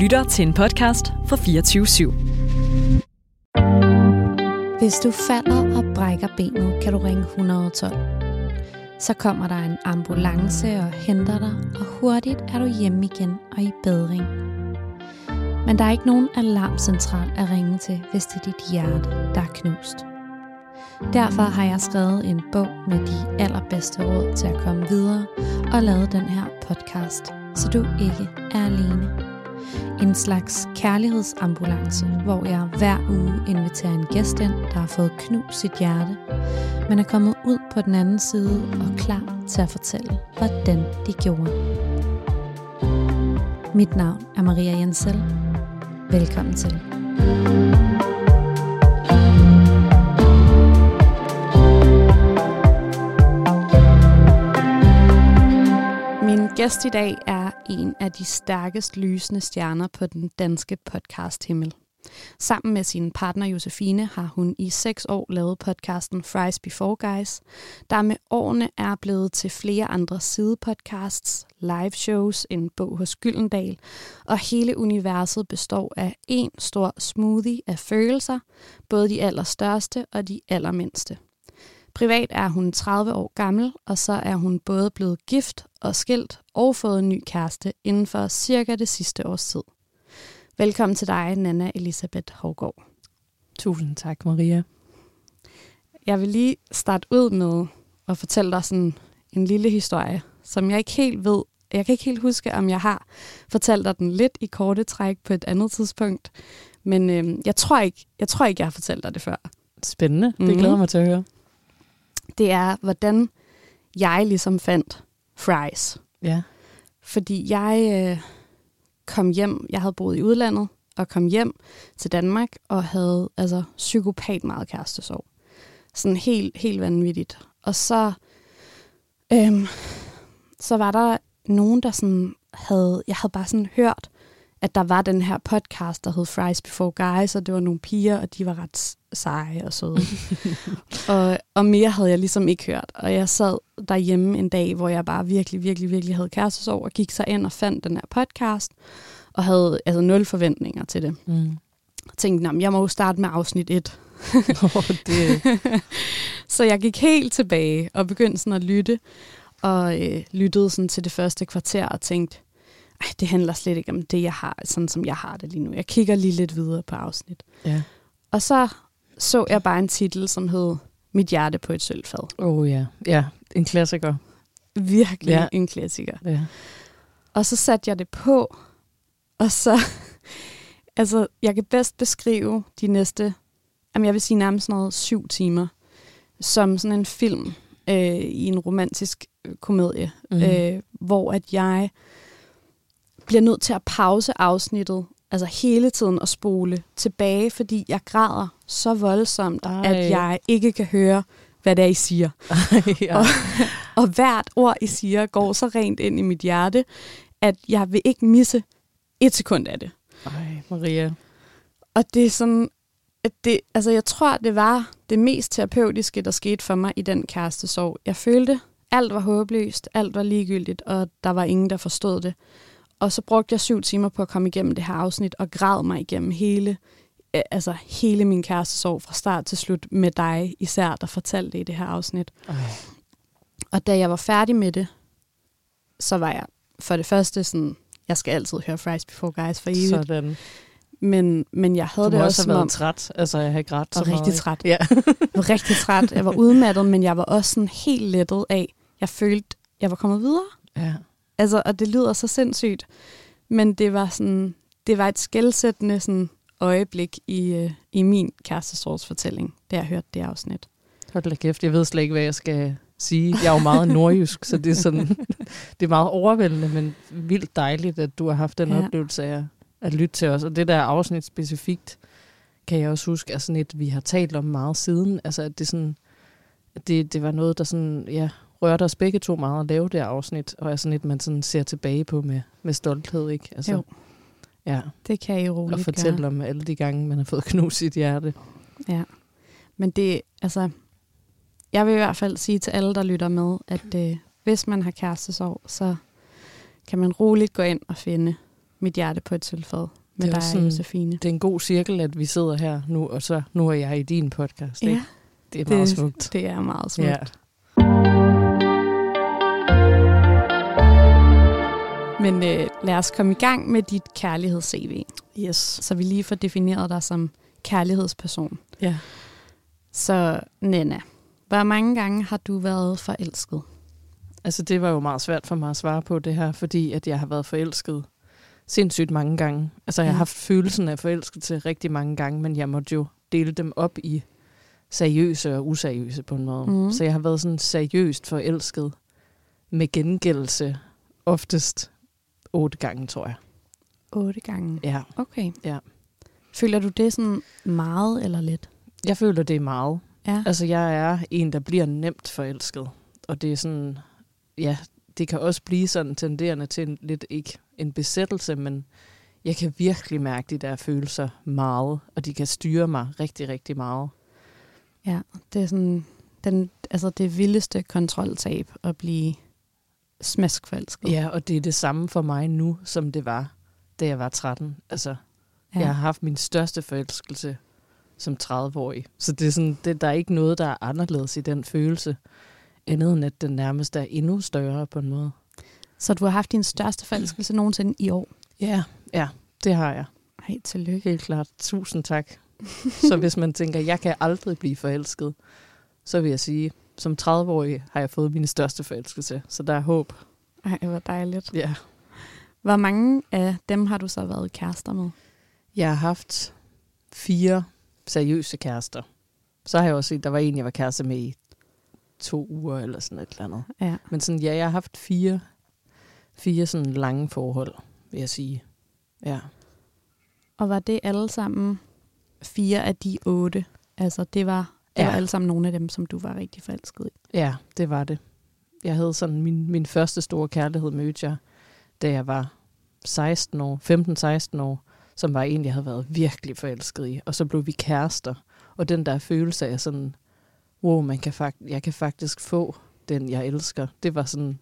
lytter til en podcast fra 24 /7. Hvis du falder og brækker benet, kan du ringe 112. Så kommer der en ambulance og henter dig, og hurtigt er du hjemme igen og i bedring. Men der er ikke nogen alarmcentral at ringe til, hvis det er dit hjerte, der er knust. Derfor har jeg skrevet en bog med de allerbedste råd til at komme videre og lavet den her podcast, så du ikke er alene. En slags kærlighedsambulance, hvor jeg hver uge inviterer en gæst ind, der har fået knust sit hjerte, men er kommet ud på den anden side og klar til at fortælle, hvordan de gjorde. Mit navn er Maria Jensel. Velkommen til. Min gæst i dag er en af de stærkest lysende stjerner på den danske podcast himmel. Sammen med sin partner Josefine har hun i seks år lavet podcasten Fries Before Guys, der med årene er blevet til flere andre sidepodcasts, live shows, en bog hos Gyldendal, og hele universet består af en stor smoothie af følelser, både de allerstørste og de allermindste. Privat er hun 30 år gammel, og så er hun både blevet gift og skilt og fået en ny kæreste inden for cirka det sidste års tid. Velkommen til dig, Nana Elisabeth Hovgaard. Tusind tak, Maria. Jeg vil lige starte ud med at fortælle dig sådan en lille historie, som jeg ikke helt ved. Jeg kan ikke helt huske, om jeg har fortalt dig den lidt i korte træk på et andet tidspunkt. Men øh, jeg, tror ikke, jeg tror ikke, jeg har fortalt dig det før. Spændende. Det Mhm. glæder mig til at høre. Det er, hvordan jeg ligesom fandt fries. Ja. Fordi jeg øh, kom hjem, jeg havde boet i udlandet, og kom hjem til Danmark, og havde altså psykopat meget kærestesorg. Sådan helt, helt vanvittigt. Og så, øhm, så var der nogen, der sådan havde, jeg havde bare sådan hørt, at der var den her podcast, der hed Fries Before Guys, og det var nogle piger, og de var ret seje og søde. og, og mere havde jeg ligesom ikke hørt. Og jeg sad derhjemme en dag, hvor jeg bare virkelig, virkelig, virkelig havde kærestesorg, og gik så ind og fandt den her podcast, og havde altså nul forventninger til det. Mm. Og tænkte, "Nå, men jeg må jo starte med afsnit 1. Oh, det, Så jeg gik helt tilbage og begyndte sådan at lytte, og øh, lyttede sådan til det første kvarter og tænkte, det handler slet ikke om det, jeg har, sådan som jeg har det lige nu. Jeg kigger lige lidt videre på afsnit. ja. Og så så jeg bare en titel, som hed Mit hjerte på et sølvfad. Oh ja. Ja, en klassiker. Virkelig ja. En klassiker. Ja. Og så satte jeg det på, og så, altså, jeg kan bedst beskrive de næste, jamen jeg vil sige nærmest noget syv timer, som sådan en film øh, i en romantisk øh, komedie, mm. øh, hvor at jeg bliver nødt til at pause afsnittet, altså hele tiden og spole tilbage, fordi jeg græder så voldsomt, Ej. Ej. at jeg ikke kan høre, hvad det er, I siger. ja. Og, og hvert ord, I siger, går så rent ind i mit hjerte, at jeg vil ikke misse et sekund af det. Ej, Maria. Og det er sådan, at det, altså jeg tror, det var det mest terapeutiske, der skete for mig i den kærestesorg. Jeg følte, alt var håbløst, alt var ligegyldigt, og der var ingen, der forstod det. Og så brugte jeg syv timer på at komme igennem det her afsnit, og græd mig igennem hele, øh, altså hele min kærestesorg fra start til slut med dig især, der fortalte det i det her afsnit. Ej. Og da jeg var færdig med det, så var jeg for det første sådan, jeg skal altid høre Fries Before Guys for evigt. Sådan. Men, men jeg havde Du det også også have som om, været træt. Altså, jeg ikke ret så rigtig meget. træt. Ja. Jeg var rigtig træt. Jeg var udmattet, men jeg var også sådan helt lettet af, jeg følte, jeg var kommet videre. ja. Altså, og det lyder så sindssygt. Men det var sådan, det var et skældsættende sådan, øjeblik i, øh, i min kærestesorgsfortælling, da jeg hørte det afsnit. Hold da kæft, jeg ved slet ikke, hvad jeg skal sige. Jeg er jo meget nordjysk, så det er, sådan, det er meget overvældende, men vildt dejligt, at du har haft den Ja. oplevelse af at lytte til os. Og det der afsnit specifikt, kan jeg også huske, er sådan et, vi har talt om meget siden. Altså, at det, sådan, det, det var noget, der sådan, ja, rørte os begge to meget at lave det afsnit, og er sådan et, man sådan ser tilbage på med, med stolthed, ikke? Altså, Jo. Ja, Det kan I roligt og fortælle gøre. om alle de gange, man har fået knust sit hjerte. Ja. Men det, altså, jeg vil i hvert fald sige til alle, der lytter med, at øh, hvis man har kærestesorg, så kan man roligt gå ind og finde mit hjerte på et sølvfad med Det er dig, sådan- Josefine. Det er en god cirkel, at vi sidder her nu, og så nu er jeg i din podcast. Ikke? Ja, Det er det- meget smukt. det er meget smukt. Ja. Men øh, lad os komme i gang med dit kærligheds-CV, Yes. så vi lige får defineret dig som kærlighedsperson. Ja. Så Nana, hvor mange gange har du været forelsket? Altså, det var jo meget svært for mig at svare på det her, fordi at jeg har været forelsket sindssygt mange gange. Altså, jeg har Ja. haft følelsen af forelsket til rigtig mange gange, men jeg måtte jo dele dem op i seriøse og useriøse på en måde. Mhm. Så jeg har været sådan seriøst forelsket med gengældelse oftest otte gange, tror jeg. Otte gange. Ja. Okay. Ja. Føler du det sådan meget eller lidt? Jeg føler, det er meget. Ja. Altså, jeg er en, der bliver nemt forelsket. Og det er sådan, ja, det kan også blive sådan tenderende til en, lidt, ikke en besættelse, men jeg kan virkelig mærke de der følelser meget, og de kan styre mig rigtig, rigtig meget. Ja, det er sådan den, altså det vildeste kontroltab at blive smaskforelsket. Ja, og det er det samme for mig nu, som det var, da jeg var 13. Altså, ja. jeg har haft min største forelskelse som 30-årig. Så det er sådan, det, der er ikke noget, der er anderledes i den følelse, andet end at den nærmest er endnu større på en måde. Så du har haft din største forelskelse nogensinde i år? Ja, ja, det har jeg. Hej, tillykke. Helt klart. Tusind tak. så hvis man tænker, jeg kan aldrig blive forelsket, så vil jeg sige, som 30-årig har jeg fået min største forelskelse. Så der er håb. Ej, hvor dejligt. Ja. Hvor mange af dem har du så været kærester med? Jeg har haft fire seriøse kærester. Så har jeg også set, der var en, jeg var kæreste med i to uger eller sådan et eller andet. Ja. Men sådan, ja, jeg har haft fire, fire sådan lange forhold, vil jeg sige. Ja. Og var det alle sammen fire af de otte? Altså, det var, det Ja. var alle sammen nogle af dem, som du var rigtig forelsket i. Ja, det var det. Jeg havde sådan min, min første store kærlighed mødte jeg, da jeg var 16 år, 15-16 år, som var en, jeg havde været virkelig forelsket i. Og så blev vi kærester. Og den der følelse af sådan, wow, man kan fakt- jeg kan faktisk få den, jeg elsker. Det var sådan,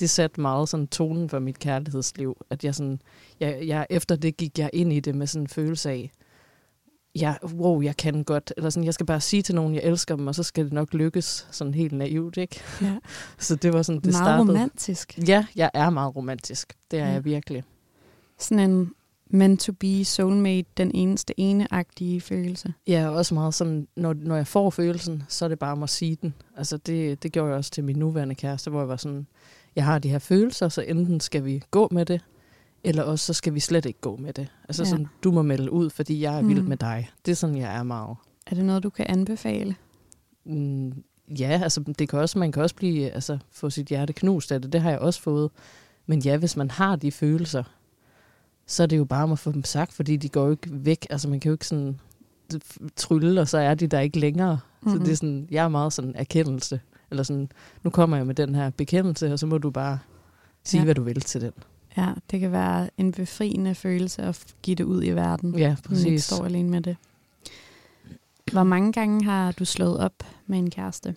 det satte meget sådan tonen for mit kærlighedsliv. At jeg sådan, jeg, jeg, efter det gik jeg ind i det med sådan en følelse af, jeg, wow, jeg kan godt. Eller sådan, jeg skal bare sige til nogen, jeg elsker dem, og så skal det nok lykkes sådan helt naivt, ikke? Ja. Så det var sådan, det Meget startede. romantisk. Ja, jeg er meget romantisk. Det er Ja. jeg virkelig. Sådan en meant to be, soulmate, den eneste ene-agtige følelse. Er også meget sådan, når, når jeg får følelsen, så er det bare om at sige den. Altså det, det gjorde jeg også til min nuværende kæreste, hvor jeg var sådan, jeg har de her følelser, så enten skal vi gå med det, eller også så skal vi slet ikke gå med det. Altså Ja. sådan, du må melde ud, fordi jeg er vild Mm. med dig. Det er sådan, jeg er meget. Er det noget, du kan anbefale? Mm, ja, altså det kan også, man kan også blive, altså, få sit hjerte knust af det. Det har jeg også fået. Men ja, hvis man har de følelser, så er det jo bare om at få dem sagt, fordi de går jo ikke væk. Altså man kan jo ikke sådan trylle, og så er de der ikke længere. Mm-hmm. Så det er sådan, jeg er meget sådan erkendelse. Eller sådan, nu kommer jeg med den her bekendelse, og så må du bare sige, ja. hvad du vil til den. Ja, det kan være en befriende følelse at give det ud i verden. Ja, Man ikke præcis. står alene med det. Hvor mange gange har du slået op med en kæreste?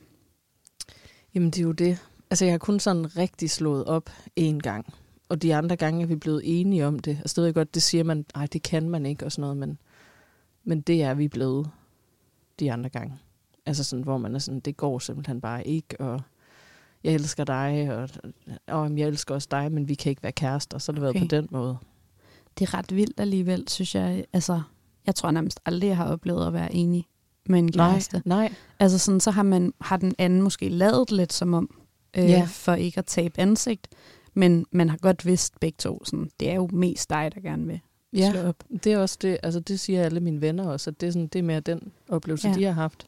Jamen, det er jo det. Altså, jeg har kun sådan rigtig slået op én gang. Og de andre gange er vi blevet enige om det. Altså, det ved jeg godt, det siger man, nej, det kan man ikke og sådan noget, men, men det er vi blevet de andre gange. Altså sådan, hvor man er sådan, det går simpelthen bare ikke, og jeg elsker dig, og, og jeg elsker også dig, men vi kan ikke være kærester, så har det været Okay. på den måde. Det er ret vildt alligevel, synes jeg. Altså, jeg tror nærmest aldrig, jeg har oplevet at være enig med en Nej, kæreste. nej, Altså sådan, så har, man, har den anden måske lavet lidt som om, øh, Ja. for ikke at tabe ansigt. Men man har godt vidst begge to, sådan, det er jo mest dig, der gerne vil ja. slå op. Det er også det, altså det siger alle mine venner også, at det er, sådan, det er mere den oplevelse, ja. de har haft.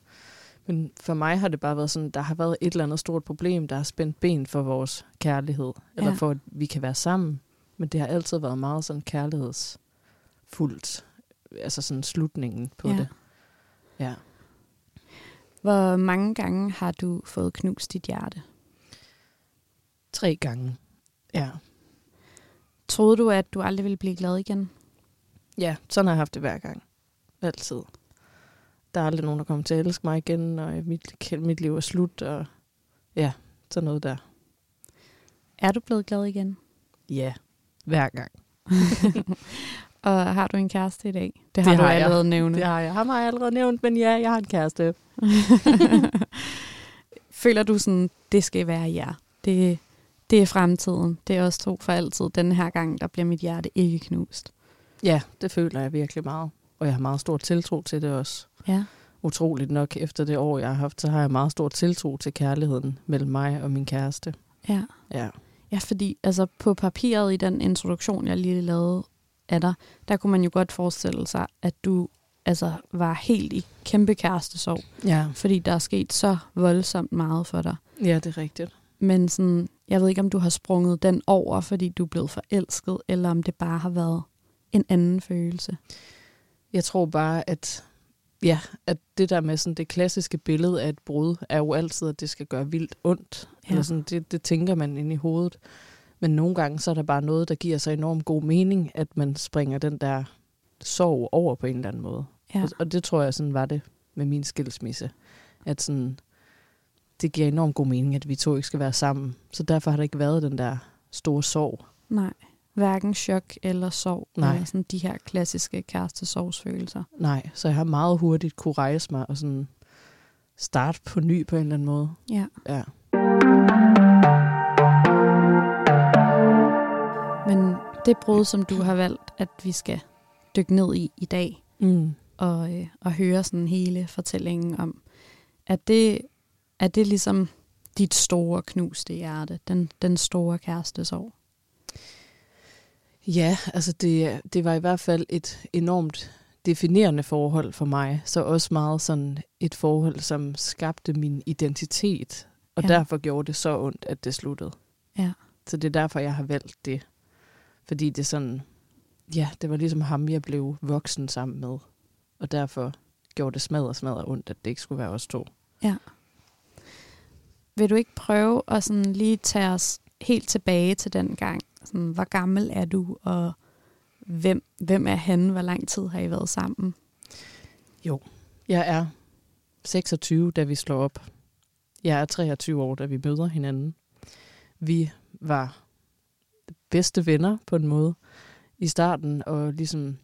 Men for mig har det bare været sådan, der har været et eller andet stort problem, der har spændt ben for vores kærlighed, eller Ja. for at vi kan være sammen. Men det har altid været meget sådan kærlighedsfuldt, altså sådan slutningen på ja. det. Ja. Hvor mange gange har du fået knust dit hjerte? Tre gange. Ja. Troede du, at du aldrig ville blive glad igen? Ja, sådan har jeg haft det hver gang. Altid. Der er aldrig nogen, der kommer til at elske mig igen, og mit, mit liv er slut, og ja, sådan noget der. Er du blevet glad igen? Ja, hver gang. Og har du en kæreste i dag? Det har Det du har jeg. allerede nævnt. Det har jeg. Ham har jeg allerede nævnt, men ja, jeg har en kæreste. Føler du sådan, det skal være jer? Det, det er fremtiden. Det er også to for altid. Den her gang, der bliver mit hjerte ikke knust. Ja, det føler jeg virkelig meget. Og jeg har meget stor tiltro til det også. Ja. Utroligt nok, efter det år, jeg har haft, så har jeg meget stor tiltro til kærligheden mellem mig og min kæreste. Ja. Ja. Ja, fordi altså, på papiret i den introduktion, jeg lige lavede af dig, der kunne man jo godt forestille sig, at du altså, var helt i kæmpe kærestesorg, Ja. fordi der er sket så voldsomt meget for dig. ja, det er rigtigt. Men sådan, jeg ved ikke, om du har sprunget den over, fordi du er blevet forelsket, eller om det bare har været en anden følelse. Jeg tror bare, at, ja, at det der med sådan det klassiske billede af et brud, er jo altid, at det skal gøre vildt ondt. Ja. Eller sådan, det, det tænker man ind i hovedet. Men nogle gange, så er der bare noget, der giver sig enormt god mening, at man springer den der sorg over på en eller anden måde. Ja. Og, og det tror jeg sådan var det med min skilsmisse. At sådan, det giver enormt god mening, at vi to ikke skal være sammen. Så derfor har der ikke været den der store sorg. Nej, hverken chok eller sorg, Nej. eller sådan de her klassiske kærestesorgsfølelser. Nej, så jeg har meget hurtigt kunne rejse mig og sådan starte på ny på en eller anden måde. Ja. Ja. Men det brud, som du har valgt, at vi skal dykke ned i i dag, Mm. og, øh, og høre sådan hele fortællingen om, at det, er det ligesom dit store knuste hjerte, den, den store kærestesorg. Ja, altså det, det var i hvert fald et enormt definerende forhold for mig. Så også meget sådan et forhold, som skabte min identitet. Og Ja. ja. derfor gjorde det så ondt, at det sluttede. Ja. Så det er derfor, jeg har valgt det. Fordi det sådan, ja, det var ligesom ham, jeg blev voksen sammen med. Og derfor gjorde det smadret smadret ondt, at det ikke skulle være os to. Vil du ikke prøve at sådan lige tage os helt tilbage til den gang? Sådan, hvor gammel er du, og hvem, hvem er han? Hvor lang tid har I været sammen? Jo, Jeg er 26, da vi slår op. Jeg er 23 år, da vi møder hinanden. Vi var bedste venner på en måde i starten, og ligesom,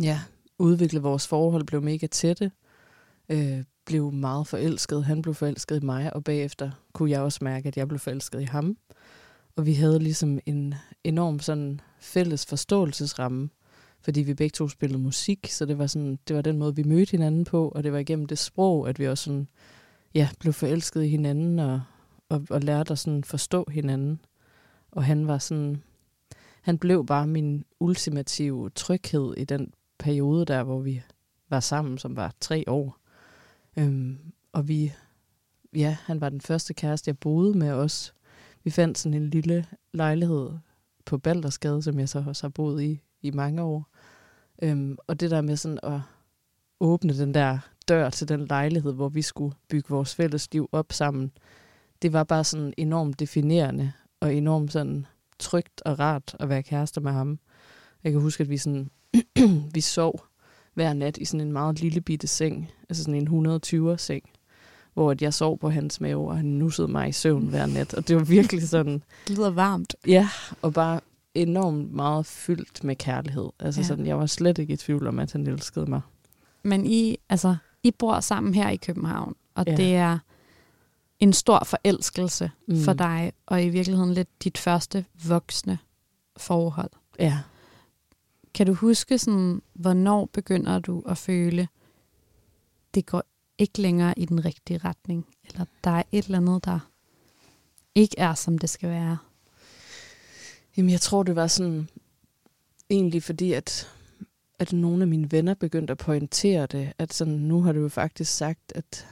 ja, udviklede vores forhold, blev mega tætte, øh, blev meget forelsket. Han blev forelsket i mig, og bagefter kunne jeg også mærke, at jeg blev forelsket i ham. Og vi havde ligesom en enorm sådan fælles forståelsesramme, fordi vi begge to spillede musik, så det var, sådan, det var den måde, vi mødte hinanden på, og det var igennem det sprog, at vi også sådan, ja, blev forelsket i hinanden og, og, og lærte at sådan forstå hinanden. Og han var sådan, han blev bare min ultimative tryghed i den periode der, hvor vi var sammen, som var tre år. Øhm, og vi, ja, han var den første kæreste, jeg boede med os. Vi fandt sådan en lille lejlighed på Baldersgade, som jeg så også har boet i i mange år. Øhm, og det der med sådan at åbne den der dør til den lejlighed, hvor vi skulle bygge vores fælles liv op sammen, det var bare sådan enormt definerende og enormt sådan trygt og rart at være kærester med ham. Jeg kan huske, at vi sådan vi sov hver nat i sådan en meget lille bitte seng, altså sådan en 120'er seng, hvor jeg sov på hans mave, og han nussede mig i søvn hver nat. Og det var virkelig sådan, Det lyder varmt. Ja, og bare enormt meget fyldt med kærlighed. Altså Ja. sådan, jeg var slet ikke i tvivl om, at han elskede mig. Men I, altså, I bor sammen her i København, og ja. Det er en stor forelskelse. Mm. for dig, og i virkeligheden lidt dit første voksne forhold. Ja. Kan du huske, sådan, hvornår begynder du at føle, det går ikke længere i den rigtige retning, eller der er et eller andet, der ikke er, som det skal være? Jamen, jeg tror, det var sådan, egentlig fordi, at, at nogle af mine venner begyndte at pointere det, at sådan, nu har du jo faktisk sagt, at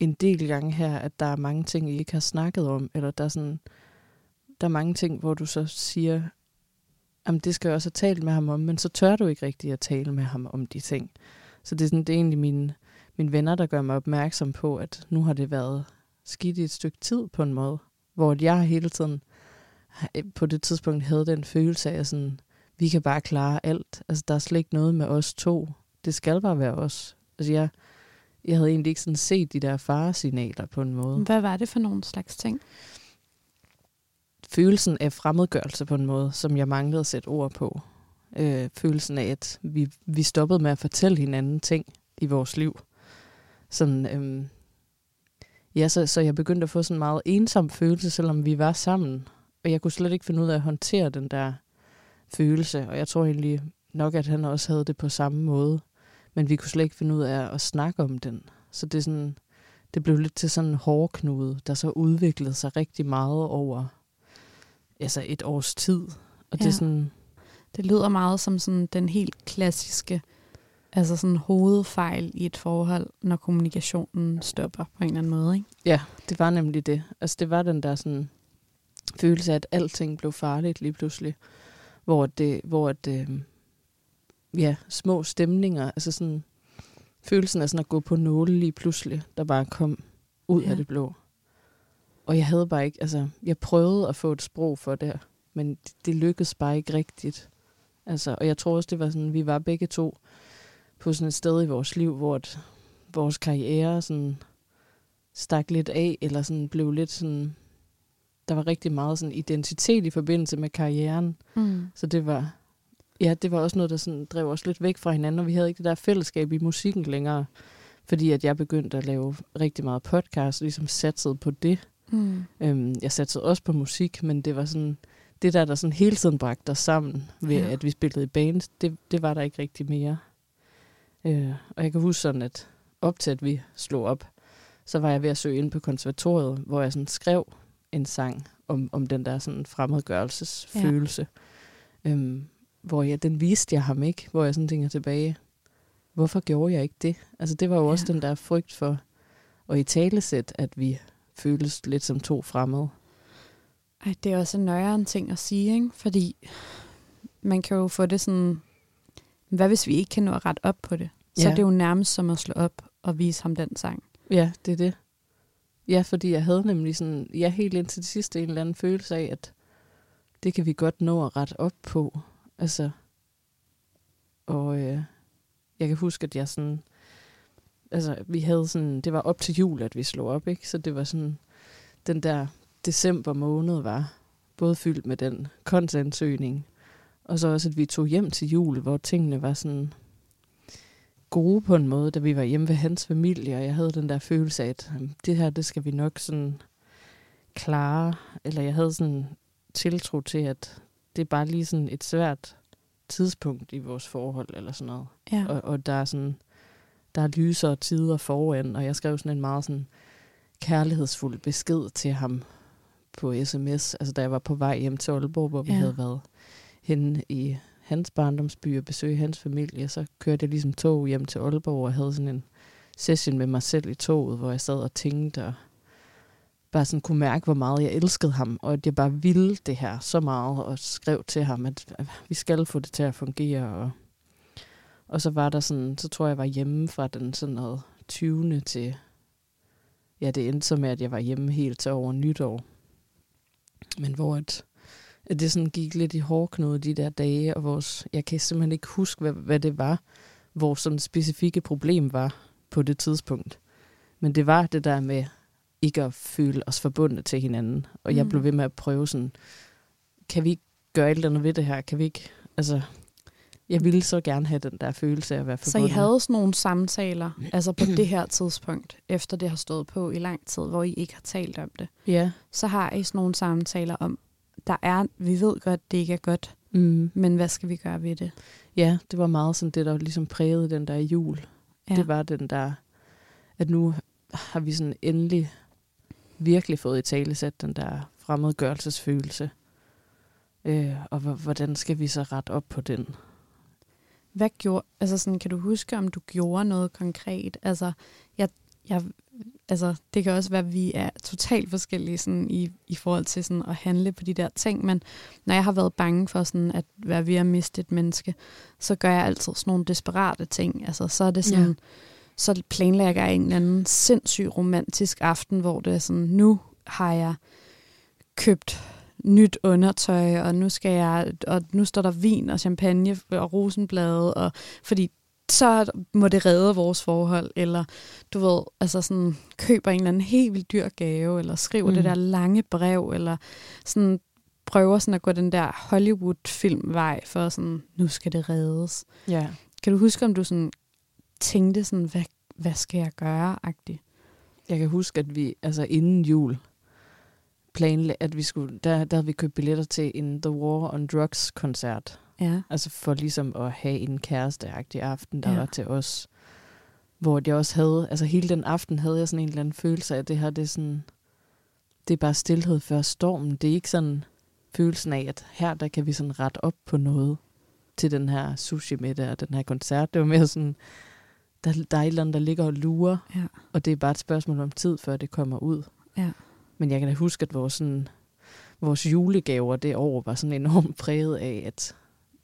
en del gange her, at der er mange ting, I ikke har snakket om, eller der er sådan, der er mange ting, hvor du så siger, jamen det skal jeg også have talt med ham om, men så tør du ikke rigtig at tale med ham om de ting. Så det er, sådan, det er egentlig mine, mine venner, der gør mig opmærksom på, at nu har det været skidt i et stykke tid på en måde, hvor jeg hele tiden på det tidspunkt havde den følelse af, at sådan, vi kan bare klare alt. Altså, der er slet ikke noget med os to. Det skal bare være os. Altså, jeg, jeg havde egentlig ikke sådan set de der faresignaler på en måde. Hvad var det for nogle slags ting? følelsen af fremmedgørelse på en måde, som jeg manglede at sætte ord på. Øh, følelsen af, at vi, vi stoppede med at fortælle hinanden ting i vores liv. Sådan, øhm, ja, så, så jeg begyndte at få sådan en meget ensom følelse, selvom vi var sammen. Og jeg kunne slet ikke finde ud af at håndtere den der følelse. Og jeg tror egentlig nok, at han også havde det på samme måde. Men vi kunne slet ikke finde ud af at snakke om den. Så det, er sådan, det blev lidt til sådan en hårdknude, der så udviklede sig rigtig meget over altså et års tid. Og ja. det er sådan... Det lyder meget som sådan den helt klassiske altså sådan hovedfejl i et forhold, når kommunikationen stopper på en eller anden måde, ikke? Ja, det var nemlig det. Altså det var den der sådan følelse af, at alting blev farligt lige pludselig. Hvor det, hvor det, øh, ja, små stemninger, altså sådan følelsen af sådan at gå på nåle lige pludselig, der bare kom ud ja. af det blå. Og jeg havde bare ikke, altså, jeg prøvede at få et sprog for det, men det, det lykkedes bare ikke rigtigt. Altså, og jeg tror også, det var sådan, vi var begge to på sådan et sted i vores liv, hvor et, vores karriere sådan stak lidt af, eller sådan blev lidt sådan, der var rigtig meget sådan identitet i forbindelse med karrieren. Mm. Så det var, ja, det var også noget, der sådan drev os lidt væk fra hinanden, og vi havde ikke det der fællesskab i musikken længere, fordi at jeg begyndte at lave rigtig meget podcast, ligesom satsede på det. Mm. Øhm, jeg satsede også på musik, men det var sådan, det der, der sådan hele tiden bragte os sammen ved, ja. at vi spillede i band, det, det var der ikke rigtig mere. Øh, og jeg kan huske sådan, at op til at vi slog op, så var jeg ved at søge ind på konservatoriet, hvor jeg sådan skrev en sang om, om den der sådan fremmedgørelsesfølelse. Ja. Øhm, hvor jeg, den viste jeg ham ikke, hvor jeg sådan tænker tilbage, hvorfor gjorde jeg ikke det? Altså det var jo ja. også den der frygt for at i talesæt, at vi føles lidt som to fremmede. Ej, det er også en nøjere ting at sige, ikke? fordi man kan jo få det sådan, hvad hvis vi ikke kan nå at rette op på det? Så ja. er det jo nærmest som at slå op og vise ham den sang. Ja, det er det. Ja, fordi jeg havde nemlig sådan, ja, helt indtil det sidste en eller anden følelse af, at det kan vi godt nå at rette op på. Altså, og øh, jeg kan huske, at jeg sådan, altså vi havde sådan, det var op til jul, at vi slog op, ikke? Så det var sådan, den der december måned var både fyldt med den kontansøgning, og så også, at vi tog hjem til jul, hvor tingene var sådan gode på en måde, da vi var hjemme ved hans familie, og jeg havde den der følelse af, at det her, det skal vi nok sådan klare, eller jeg havde sådan tiltro til, at det er bare lige sådan et svært tidspunkt i vores forhold, eller sådan noget. Ja. Og, og der er sådan, der er lysere tider foran, og jeg skrev sådan en meget sådan kærlighedsfuld besked til ham på sms, altså da jeg var på vej hjem til Aalborg, hvor vi ja. havde været henne i hans barndomsby og besøge hans familie. Så kørte jeg ligesom tog hjem til Aalborg og havde sådan en session med mig selv i toget, hvor jeg sad og tænkte og bare sådan kunne mærke, hvor meget jeg elskede ham, og at jeg bare ville det her så meget, og skrev til ham, at vi skal få det til at fungere. Og, og så var der sådan, så tror jeg, jeg var hjemme fra den sådan noget 20. til, ja, det endte så med, at jeg var hjemme helt til over nytår. Men hvor at, at det sådan gik lidt i hårdknude de der dage, og vores, jeg kan simpelthen ikke huske, hvad, hvad det var, vores sådan specifikke problem var på det tidspunkt. Men det var det der med ikke at føle os forbundet til hinanden. Og mm. jeg blev ved med at prøve sådan, kan vi ikke gøre et eller andet ved det her? Kan vi ikke, altså, jeg ville så gerne have den der følelse af at være forbundet. Så I havde sådan nogle samtaler, altså på det her tidspunkt, efter det har stået på i lang tid, hvor I ikke har talt om det. Ja. Så har I sådan nogle samtaler om, der er, vi ved godt, det ikke er godt, mm. men hvad skal vi gøre ved det? Ja, det var meget sådan det, der ligesom prægede den der jul. Ja. Det var den der, at nu har vi sådan endelig virkelig fået i tale sat den der fremmedgørelsesfølelse. Øh, og hvordan skal vi så rette op på den? Hvad gjorde, altså sådan, kan du huske, om du gjorde noget konkret? Altså, jeg, jeg, altså, det kan også være, at vi er totalt forskellige sådan, i, i forhold til sådan, at handle på de der ting, men når jeg har været bange for sådan, at være ved at miste et menneske, så gør jeg altid sådan nogle desperate ting. Altså, så er det sådan, ja. så planlægger jeg en eller anden sindssyg romantisk aften, hvor det er sådan, nu har jeg købt nyt undertøj, og nu skal jeg, og nu står der vin og champagne og rosenblade, og fordi så må det redde vores forhold, eller du ved, altså sådan, køber en eller anden helt vildt dyr gave, eller skriver mm. det der lange brev, eller sådan prøver sådan at gå den der Hollywood-filmvej for sådan, nu skal det reddes. Ja. Kan du huske, om du sådan tænkte sådan, hvad, hvad skal jeg gøre, agtigt? Jeg kan huske, at vi, altså inden jul, planlagde, at vi skulle, der, der havde vi købt billetter til en The War on Drugs koncert. Ja. Altså for ligesom at have en kæresteagtig aften, der Ja. var til os. Hvor jeg også havde, altså hele den aften havde jeg sådan en eller anden følelse af, at det her, det er sådan, det er bare stillhed før stormen. Det er ikke sådan følelsen af, at her, der kan vi sådan rette op på noget til den her sushi middag og den her koncert. Det var mere sådan, der, der er et eller andet, der ligger og lurer, Ja. og det er bare et spørgsmål om tid, før det kommer ud. Ja. Men jeg kan da huske, at vores, sådan, vores julegaver det år var sådan enormt præget af, at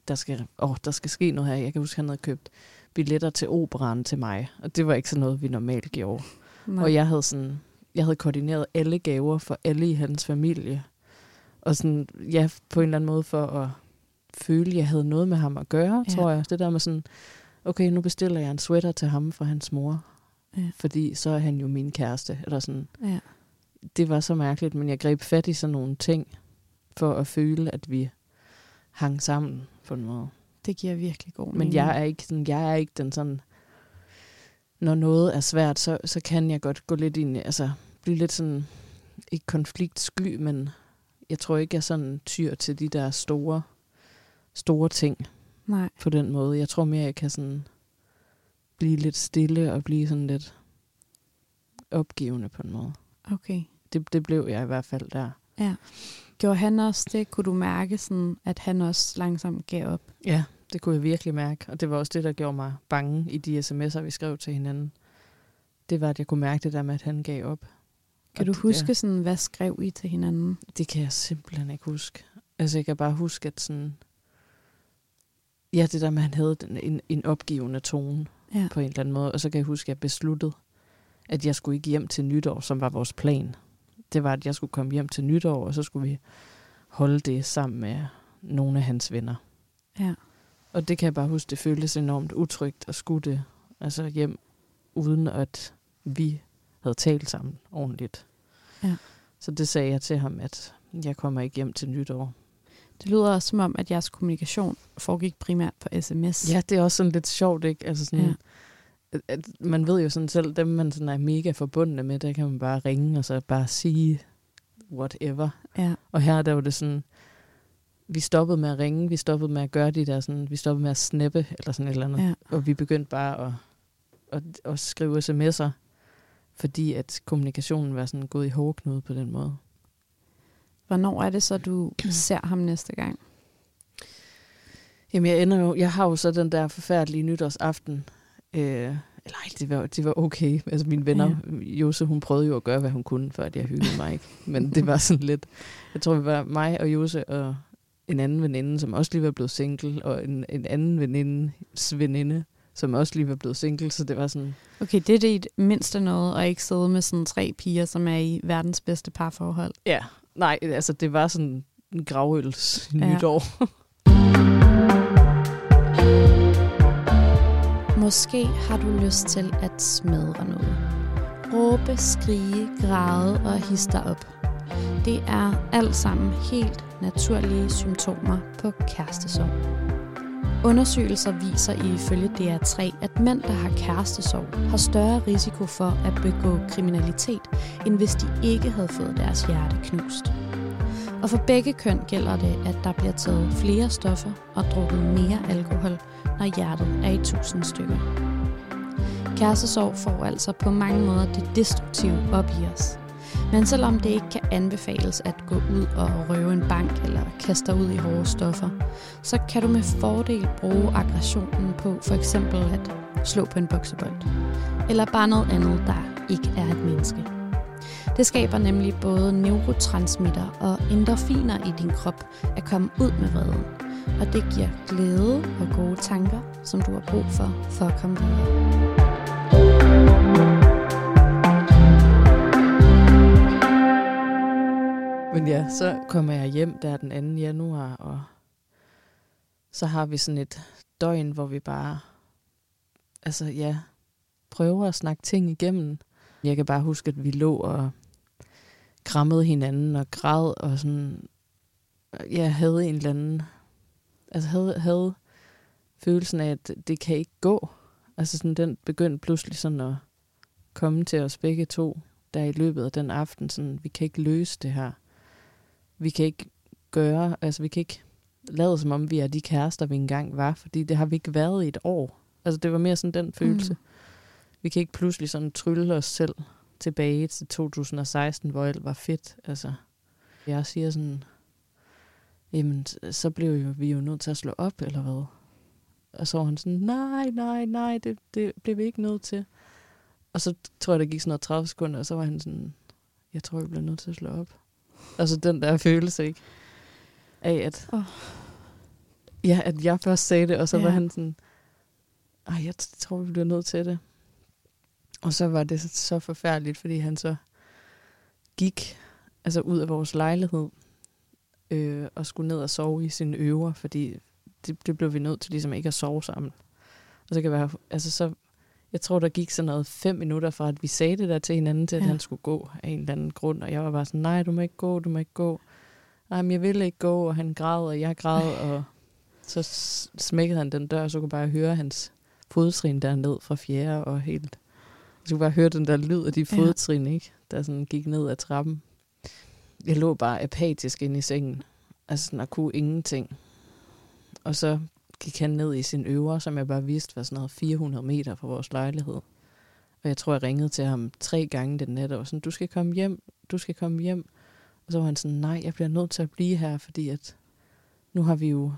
der skal, åh, der skal ske noget her. Jeg kan huske, han havde købt billetter til operan til mig, og det var ikke sådan noget, vi normalt gjorde. Nej. Og jeg havde sådan, jeg havde koordineret alle gaver for alle i hans familie. Og sådan, ja, på en eller anden måde for at føle, at jeg havde noget med ham at gøre, ja. tror jeg. Det der med sådan, okay, nu bestiller jeg en sweater til ham fra hans mor, Ja. fordi så er han jo min kæreste. Eller sådan. Ja. Det var så mærkeligt, men jeg greb fat i sådan nogle ting, for at føle, at vi hang sammen på en måde. Det giver virkelig god Men mening. jeg er ikke sådan, jeg er ikke den sådan, når noget er svært, så, så kan jeg godt gå lidt ind, i- altså blive lidt sådan, ikke konfliktsky, men jeg tror ikke, jeg sådan tyr til de der store, store ting Nej. på den måde. Jeg tror mere, jeg kan sådan blive lidt stille og blive sådan lidt opgivende på en måde. Okay. Det, det blev jeg i hvert fald der. Gjorde han også det? Kunne du mærke, sådan, at han også langsomt gav op? Ja, det kunne jeg virkelig mærke. Og det var også det, der gjorde mig bange i de sms'er, vi skrev til hinanden. Det var, at jeg kunne mærke det der med, at han gav op. Kan Og du huske, sådan, hvad skrev I til hinanden? Det kan jeg simpelthen ikke huske. Altså, jeg kan bare huske, at sådan... Ja, det der med, at han havde en, en opgivende tone Ja. på en eller anden måde. Og så kan jeg huske, at jeg besluttede, at jeg skulle ikke hjem til nytår, som var vores plan. Det var, at jeg skulle komme hjem til nytår, og så skulle vi holde det sammen med nogle af hans venner. Ja. Og det kan jeg bare huske, det føltes enormt utrygt at skulle det altså hjem, uden at vi havde talt sammen ordentligt. Ja. Så det sagde jeg til ham, at jeg kommer ikke hjem til nytår. Det lyder også som om, at jeres kommunikation foregik primært på sms. Ja, det er også sådan lidt sjovt, ikke? Altså sådan, Ja. At man ved jo sådan selv, dem man sådan er mega forbundne med, der kan man bare ringe og så bare sige whatever. ja. Og her der var det sådan, vi stoppede med at ringe, vi stoppede med at gøre de der sådan, vi stoppede med at snappe eller sådan et eller andet. ja. Og vi begyndte bare at, at, at skrive sms'er, fordi at kommunikationen var sådan gået i hårdknude på den måde. Hvornår er det så, du ser ham næste gang? Jamen, jeg, ender jo, jeg har jo så den der forfærdelige nytårsaften. Øh, eller ej, det var, det var okay. Altså mine venner, ja. Jose, hun prøvede jo at gøre, hvad hun kunne, for at jeg hyggede mig. Ikke? Men det var sådan lidt... Jeg tror, det var mig og Jose og en anden veninde, som også lige var blevet single, og en, en anden venindes veninde, som også lige var blevet single. Så det var sådan... Okay, det er det mindste noget, og ikke sidde med sådan tre piger, som er i verdens bedste parforhold. Ja, nej, altså det var sådan en gravøls Ja. Måske har du lyst til at smadre noget. Råbe, skrige, græde og hisse dig op. Det er alt sammen helt naturlige symptomer på kærestesorg. Undersøgelser viser ifølge DR3, at mænd, der har kærestesorg, har større risiko for at begå kriminalitet, end hvis de ikke havde fået deres hjerte knust. Og for begge køn gælder det, at der bliver taget flere stoffer og drukket mere alkohol, når hjertet er i tusind stykker. Kærestesorg får altså på mange måder det destruktive op i os. Men selvom det ikke kan anbefales at gå ud og røve en bank eller kaste dig ud i hårde stoffer, så kan du med fordel bruge aggressionen på for eksempel at slå på en boksebold. Eller bare noget andet, der ikke er et menneske. Det skaber nemlig både neurotransmitter og endorfiner i din krop at komme ud med vreden. Og det giver glæde og gode tanker, som du har brug for for at komme videre. Men ja, så kommer jeg hjem der den 2. januar, og så har vi sådan et døgn, hvor vi bare, altså ja, prøver at snakke ting igennem. Jeg kan bare huske, at vi lå og krammede hinanden og græd, og sådan, jeg havde en eller anden, altså havde, havde følelsen af, at det kan ikke gå. Altså sådan, den begyndte pludselig sådan at komme til os begge to, der i løbet af den aften, sådan, vi kan ikke løse det her. Vi kan ikke gøre, altså vi kan ikke lade som om, vi er de kærester, vi engang var, fordi det har vi ikke været i et år. Altså det var mere sådan den følelse. Mm. Vi kan ikke pludselig sådan trylle os selv tilbage til 2016, hvor alt var fedt. Altså, jeg siger sådan, jamen, så blev jo, vi jo nødt til at slå op, eller hvad? Og så var han sådan, nej, nej, nej, det, det blev vi ikke nødt til. Og så tror jeg, der gik sådan noget 30 sekunder, og så var han sådan, jeg tror, vi bliver nødt til at slå op. Altså den der følelse, ikke? Af at, oh. ja, at jeg først sagde det, og så ja. var han sådan, ej, jeg tror, vi bliver nødt til det. Og så var det så forfærdeligt, fordi han så gik altså ud af vores lejlighed øh, og skulle ned og sove i sine øver, fordi det, det blev vi nødt til ligesom ikke at sove sammen. Og så kan være, altså så, jeg tror, der gik sådan noget fem minutter fra, at vi sagde det der til hinanden, til at ja. han skulle gå af en eller anden grund. Og jeg var bare sådan, nej, du må ikke gå, du må ikke gå. Nej, men jeg ville ikke gå, og han græd, og jeg græd, og så smækkede han den dør, og så kunne bare høre hans fodtrin derned fra fjerde, og helt... Kunne bare høre den der lyd af de fodtrin, ja. ikke? Der sådan gik ned ad trappen. Jeg lå bare apatisk inde i sengen. Altså sådan, og kunne ingenting. Og så gik han ned i sin øver, som jeg bare vidste var sådan noget 400 meter fra vores lejlighed. Og jeg tror, jeg ringede til ham tre gange den nat, og var sådan, du skal komme hjem, du skal komme hjem. Og så var han sådan, nej, jeg bliver nødt til at blive her, fordi at nu har vi jo,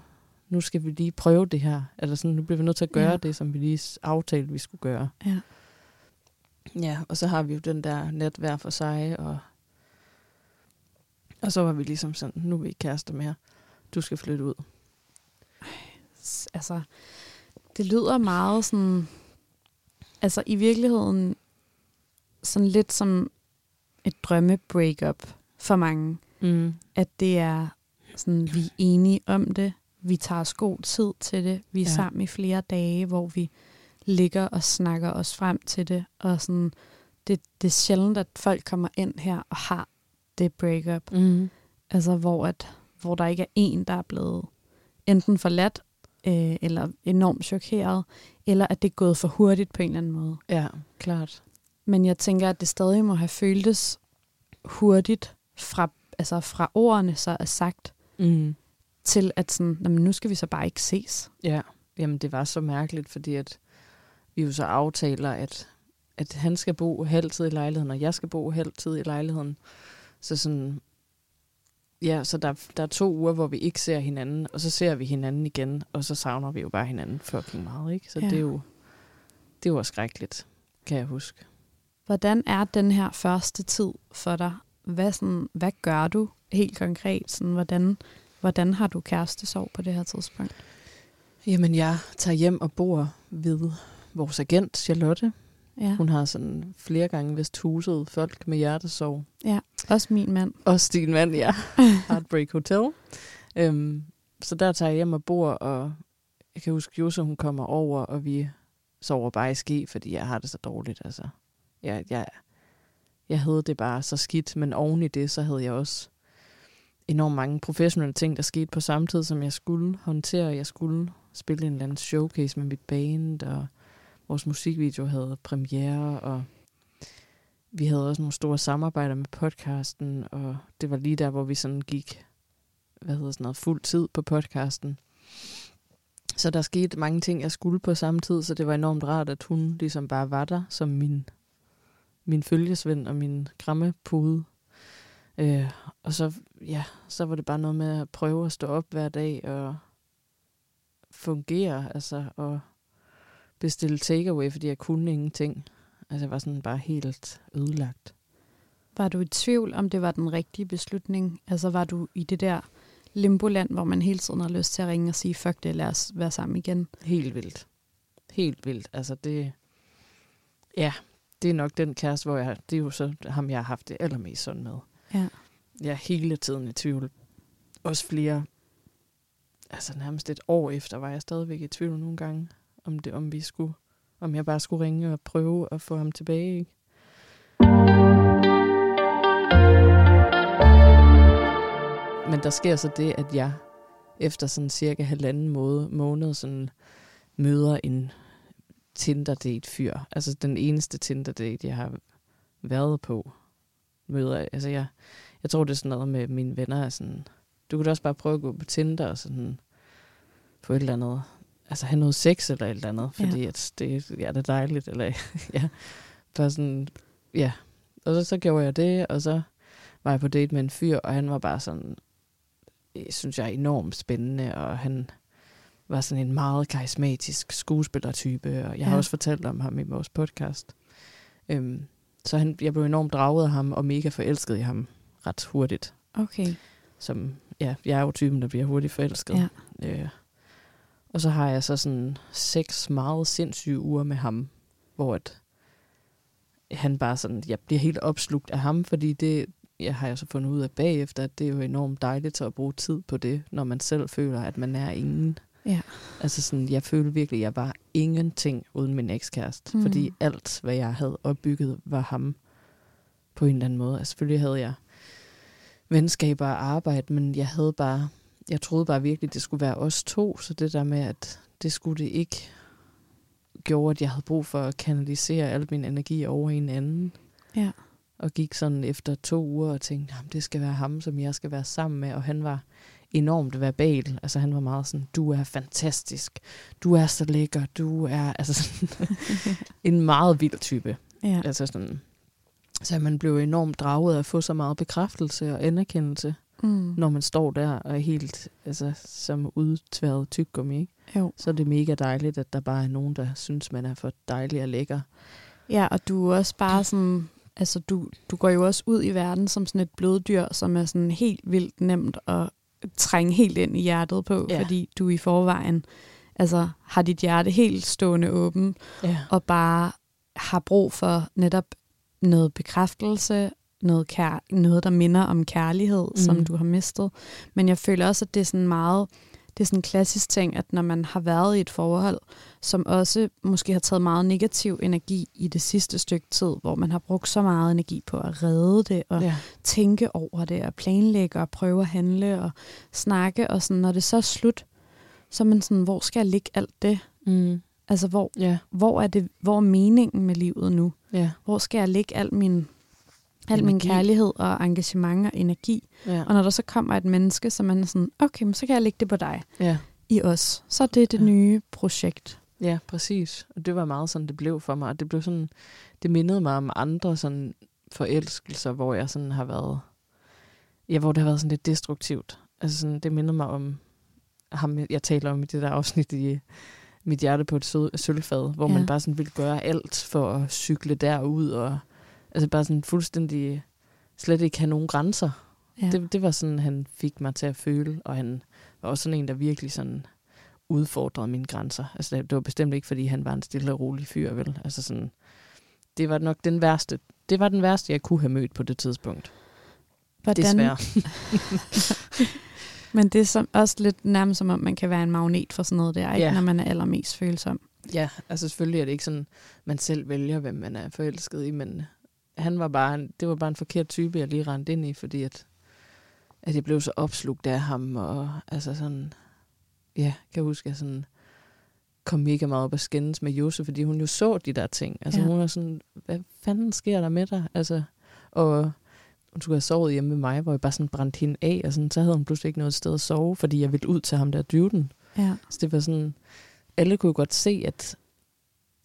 nu skal vi lige prøve det her. Eller sådan, nu bliver vi nødt til at gøre ja. det, som vi lige aftalte, vi skulle gøre. Ja. Ja, og så har vi jo den der net hver for sig, og, og så var vi ligesom sådan, nu er vi ikke kærester mere. Du skal flytte ud altså, det lyder meget sådan, altså i virkeligheden sådan lidt som et drømme-breakup for mange. Mm. At det er sådan, vi er enige om det, vi tager os god tid til det, vi er ja. sammen i flere dage, hvor vi ligger og snakker os frem til det, og sådan, det, det er sjældent, at folk kommer ind her og har det breakup. Mm. Altså, hvor, at, hvor der ikke er en, der er blevet enten forladt, øh, eller enormt chokeret, eller at det er gået for hurtigt på en eller anden måde. Ja, klart. Men jeg tænker, at det stadig må have føltes hurtigt fra, altså fra ordene så er sagt, mm. til at sådan, nu skal vi så bare ikke ses. Ja, jamen det var så mærkeligt, fordi at vi jo så aftaler, at, at han skal bo halvtid i lejligheden, og jeg skal bo halvtid i lejligheden. Så sådan, Ja, så der, der er to uger, hvor vi ikke ser hinanden, og så ser vi hinanden igen, og så savner vi jo bare hinanden fucking meget, ikke? Så ja. det er jo det var skrækkeligt, kan jeg huske. Hvordan er den her første tid for dig? Hvad, sådan, hvad gør du helt konkret? Sådan, hvordan, hvordan har du kærestesorg på det her tidspunkt? Jamen, jeg tager hjem og bor ved vores agent, Charlotte. Ja. Hun har sådan flere gange vist huset folk med hjertesorg. Ja, også min mand. Også din mand, ja. Heartbreak Hotel. Øhm, så der tager jeg hjem og bor, og jeg kan huske, Jose, hun kommer over, og vi sover bare i ski, fordi jeg har det så dårligt. Altså, jeg, jeg, jeg havde det bare så skidt, men oven i det, så havde jeg også enormt mange professionelle ting, der skete på samme tid, som jeg skulle håndtere. Jeg skulle spille en eller anden showcase med mit band, og vores musikvideo havde premiere, og vi havde også nogle store samarbejder med podcasten, og det var lige der, hvor vi sådan gik, hvad hedder sådan noget, fuld tid på podcasten. Så der skete mange ting, jeg skulle på samme tid, så det var enormt rart, at hun ligesom bare var der som min, min følgesvend og min grammepude. Øh, og så, ja, så var det bare noget med at prøve at stå op hver dag og fungere, altså, og bestille takeaway, fordi jeg kunne ingenting. Altså jeg var sådan bare helt ødelagt. Var du i tvivl, om det var den rigtige beslutning? Altså var du i det der limboland, hvor man hele tiden har lyst til at ringe og sige, fuck det, lad os være sammen igen? Helt vildt. Helt vildt. Altså det, ja, det er nok den kæreste, hvor jeg, det er jo så ham, jeg har haft det allermest sådan med. Ja. Jeg er hele tiden i tvivl. Også flere, altså nærmest et år efter, var jeg stadigvæk i tvivl nogle gange om det, om vi skulle, om jeg bare skulle ringe og prøve at få ham tilbage. Ikke? Men der sker så det, at jeg efter sådan cirka halvanden måde, måned sådan møder en Tinder-date-fyr. Altså den eneste Tinder-date, jeg har været på. Møder, altså jeg, jeg tror, det er sådan noget med mine venner. Er sådan, du kunne da også bare prøve at gå på Tinder og sådan få et eller andet, altså have noget sex eller et eller andet, fordi ja. at det, ja, det er dejligt. Eller, ja, bare sådan, ja. Og så, så gjorde jeg det, og så var jeg på date med en fyr, og han var bare sådan, synes jeg, enormt spændende, og han var sådan en meget karismatisk skuespillertype, og jeg ja. har også fortalt om ham i vores podcast. Øhm, så han, jeg blev enormt draget af ham, og mega forelsket i ham ret hurtigt. Okay. Som, ja, jeg er jo typen, der bliver hurtigt forelsket. Ja. Øh, og så har jeg så sådan seks meget sindssyge uger med ham, hvor at han bare sådan, jeg bliver helt opslugt af ham, fordi det, jeg har jeg så fundet ud af bagefter, at det er jo enormt dejligt at bruge tid på det, når man selv føler, at man er ingen. Ja. Altså sådan, jeg følte virkelig, at jeg var ingenting uden min ekskæreste. Mm. Fordi alt, hvad jeg havde opbygget, var ham på en eller anden måde. Altså selvfølgelig havde jeg venskaber og arbejde, men jeg havde bare, jeg troede bare virkelig, det skulle være os to. Så det der med, at det skulle det ikke, gjorde, at jeg havde brug for at kanalisere al min energi over en anden. Ja. Og gik sådan efter to uger og tænkte, det skal være ham, som jeg skal være sammen med. Og han var enormt verbal. Altså han var meget sådan, du er fantastisk, du er så lækker, du er altså sådan, en meget vild type. Ja. Altså sådan, så man blev enormt draget af at få så meget bekræftelse og anerkendelse, mm. når man står der og er helt altså, som udtværet tyggegummi. Ikke? Jo. Så er det mega dejligt, at der bare er nogen, der synes, man er for dejlig og lækker. Ja, og du er også bare sådan, altså du, du går jo også ud i verden som sådan et bloddyr, som er sådan helt vildt nemt at trænge helt ind i hjertet på, ja. fordi du i forvejen altså, har dit hjerte helt stående åben, ja. og bare har brug for netop noget bekræftelse, noget, kær- noget der minder om kærlighed, mm. som du har mistet. Men jeg føler også, at det er sådan meget det er sådan en klassisk ting, at når man har været i et forhold, som også måske har taget meget negativ energi i det sidste stykke tid, hvor man har brugt så meget energi på at redde det, og ja. tænke over det, og planlægge, og prøve at handle, og snakke, og sådan, når det så er slut, så er man sådan, hvor skal jeg lægge alt det? Mm. Altså, hvor, ja. hvor, er det, hvor er meningen med livet nu? Ja. Hvor skal jeg lægge al min Al energi. min kærlighed og engagement og energi. Ja. Og når der så kommer et menneske, som man er sådan, okay, men så kan jeg lægge det på dig. Ja. I os. Så er det det ja. nye projekt. Ja, præcis. Og det var meget sådan, det blev for mig. Det blev sådan, det mindede mig om andre sådan forelskelser, hvor jeg sådan har været, ja, hvor det har været sådan lidt destruktivt. Altså sådan, det mindede mig om ham, jeg taler om i det der afsnit i mit hjerte på et sølvfad, hvor ja. man bare sådan ville gøre alt for at cykle derud og altså bare sådan fuldstændig slet ikke have nogen grænser. Ja. Det, det var sådan, han fik mig til at føle, og han var også sådan en, der virkelig sådan udfordrede mine grænser. Altså det, det var bestemt ikke, fordi han var en stille og rolig fyr, vel? Altså sådan, det var nok den værste, det var den værste, jeg kunne have mødt på det tidspunkt. Hvordan? Desværre. Men det er som, også lidt nærmest som om, man kan være en magnet for sådan noget der, ikke? Ja. når man er allermest følsom. Ja, altså selvfølgelig er det ikke sådan, man selv vælger, hvem man er forelsket i, men han var bare, det var bare en forkert type, jeg lige rendte ind i, fordi at, at jeg blev så opslugt af ham, og altså sådan, ja, kan jeg huske, jeg sådan kom mega meget op og skændes med Jose, fordi hun jo så de der ting. Altså ja. hun var sådan, hvad fanden sker der med dig? Altså, og hun skulle have sovet hjemme med mig, hvor jeg bare sådan brændte hende af, og sådan, så havde hun pludselig ikke noget sted at sove, fordi jeg ville ud til ham der dyvden. Ja. Så det var sådan, alle kunne godt se, at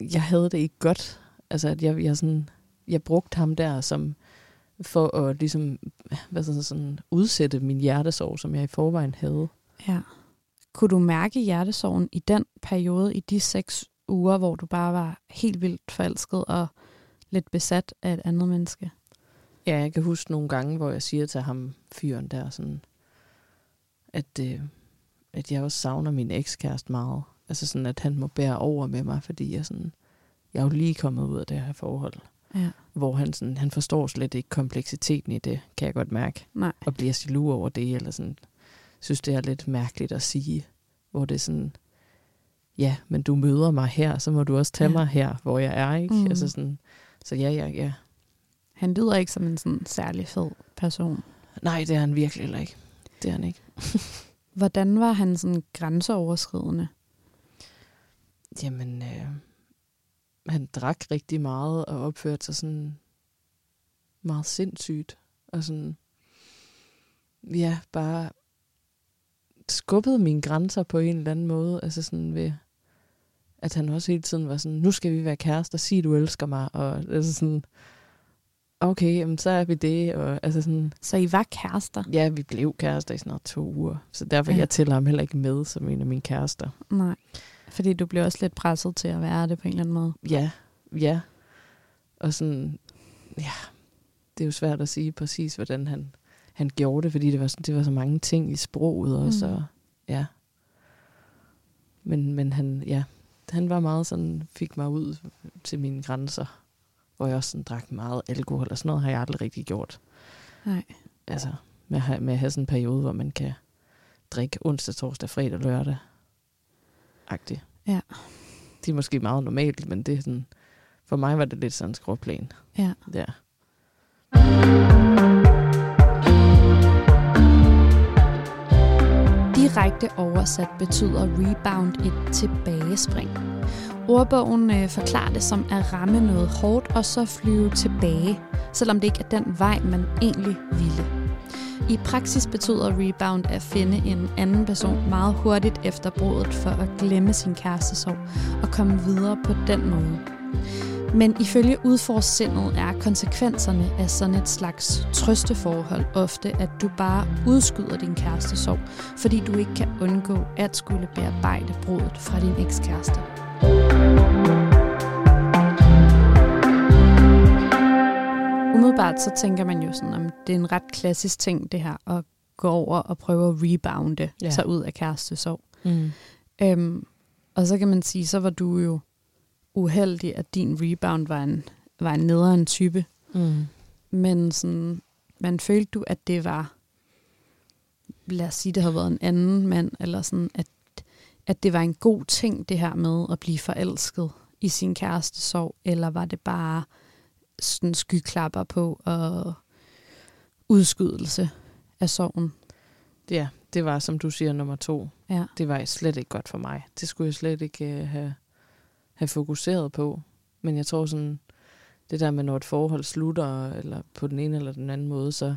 jeg havde det ikke godt. Altså, at jeg, jeg sådan, jeg brugte ham der som for at ligesom, hvad sådan, sådan, udsætte min hjertesorg, som jeg i forvejen havde. Ja. Kunne du mærke hjertesorgen i den periode, i de seks uger, hvor du bare var helt vildt forelsket og lidt besat af et andet menneske? Ja, jeg kan huske nogle gange, hvor jeg siger til ham, fyren der, sådan, at, øh, at jeg også savner min ekskæreste meget. Altså sådan, at han må bære over med mig, fordi jeg, sådan, jeg er jo lige kommet ud af det her forhold. Ja. Hvor han, sådan, han forstår slet ikke kompleksiteten i det, kan jeg godt mærke. Nej. Og bliver jaloux over det, eller sådan, synes det er lidt mærkeligt at sige. Hvor det er sådan, ja, men du møder mig her, så må du også tage ja. mig her, hvor jeg er, ikke? Mm. Altså sådan, så ja, ja, ja. Han lyder ikke som en sådan særlig fed person. Nej, det er han virkelig heller ikke. det er han ikke. Hvordan var han sådan grænseoverskridende? Jamen, øh, han drak rigtig meget og opførte sig sådan meget sindssygt. Og sådan, ja, bare skubbede mine grænser på en eller anden måde. Altså sådan ved, at han også hele tiden var sådan, nu skal vi være kærester, sig du elsker mig. Og altså sådan, okay, jamen, så er vi det. Og, altså sådan, Så I var kærester? ja, vi blev kærester i sådan noget to uger. Så derfor ja. jeg tæller ham heller ikke med som en af mine kærester. Nej. Fordi du blev også lidt presset til at være det på en eller anden måde. Ja, ja. Og sådan, ja, det er jo svært at sige præcis, hvordan han, han gjorde det, fordi det var, sådan- det var så mange ting i sproget også, Mm. og ja. Men, men han, ja, han var meget sådan, fik mig ud til mine grænser, hvor jeg også sådan drak meget alkohol, og sådan noget har jeg aldrig rigtig gjort. Nej. Altså, med, at have- med at have sådan en periode, hvor man kan drikke onsdag, torsdag, fredag, lørdag. Agtigt. Ja. Det er måske meget normalt, men det er sådan, for mig var det lidt sådan en skråplan. Ja. Ja. Direkte oversat betyder rebound et tilbagespring. Ordbogen øh, forklarer det som at ramme noget hårdt og så flyve tilbage, selvom det ikke er den vej, man egentlig ville. I praksis betyder rebound at finde en anden person meget hurtigt efter bruddet for at glemme sin kærestesorg og komme videre på den måde. Men ifølge udforsindet er konsekvenserne af sådan et slags trøsteforhold ofte, at du bare udskyder din kærestesorg, fordi du ikke kan undgå at skulle bearbejde brudet fra din ekskæreste. Umiddelbart så tænker man jo sådan, om det er en ret klassisk ting det her, at gå over og prøve at rebounde ja. Sig ud af kærestesorg. Mm. Øhm, og så kan man sige, så var du jo uheldig, at din rebound var en, var en nederen type. Mm. Men sådan, man følte du, at det var, lad os sige, det havde været en anden mand, eller sådan, at, at det var en god ting, det her med at blive forelsket i sin kæreste sorg, eller var det bare sådan skyklapper på og udskydelse af sorgen? Ja, det var, som du siger, nummer to. Ja. Det var slet ikke godt for mig. Det skulle jeg slet ikke uh, have, have fokuseret på. Men jeg tror sådan, det der med, når et forhold slutter, eller på den ene eller den anden måde, så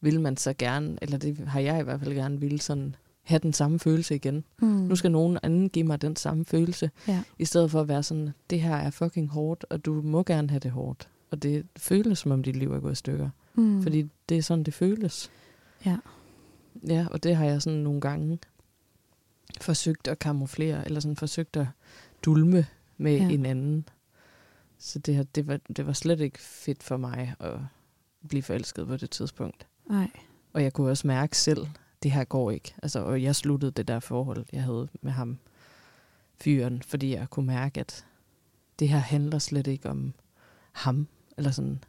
vil man så gerne, eller det har jeg i hvert fald gerne ville, sådan have den samme følelse igen. Mm. Nu skal nogen anden give mig den samme følelse, Ja. i stedet for at være sådan, det her er fucking hårdt, og du må gerne have det hårdt. Og det føles, som om dit liv er gået i stykker. Mm. Fordi det er sådan, det føles. Ja. Ja, og det har jeg sådan nogle gange forsøgt at kamuflere, eller sådan forsøgt at dulme med ja. en anden. Så det, her, det, var, det var slet ikke fedt for mig at blive forelsket på det tidspunkt. Nej. Og jeg kunne også mærke selv, det her går ikke. Altså, og jeg sluttede det der forhold, jeg havde med ham, fyren, fordi jeg kunne mærke, at det her handler slet ikke om ham. Eller sådan,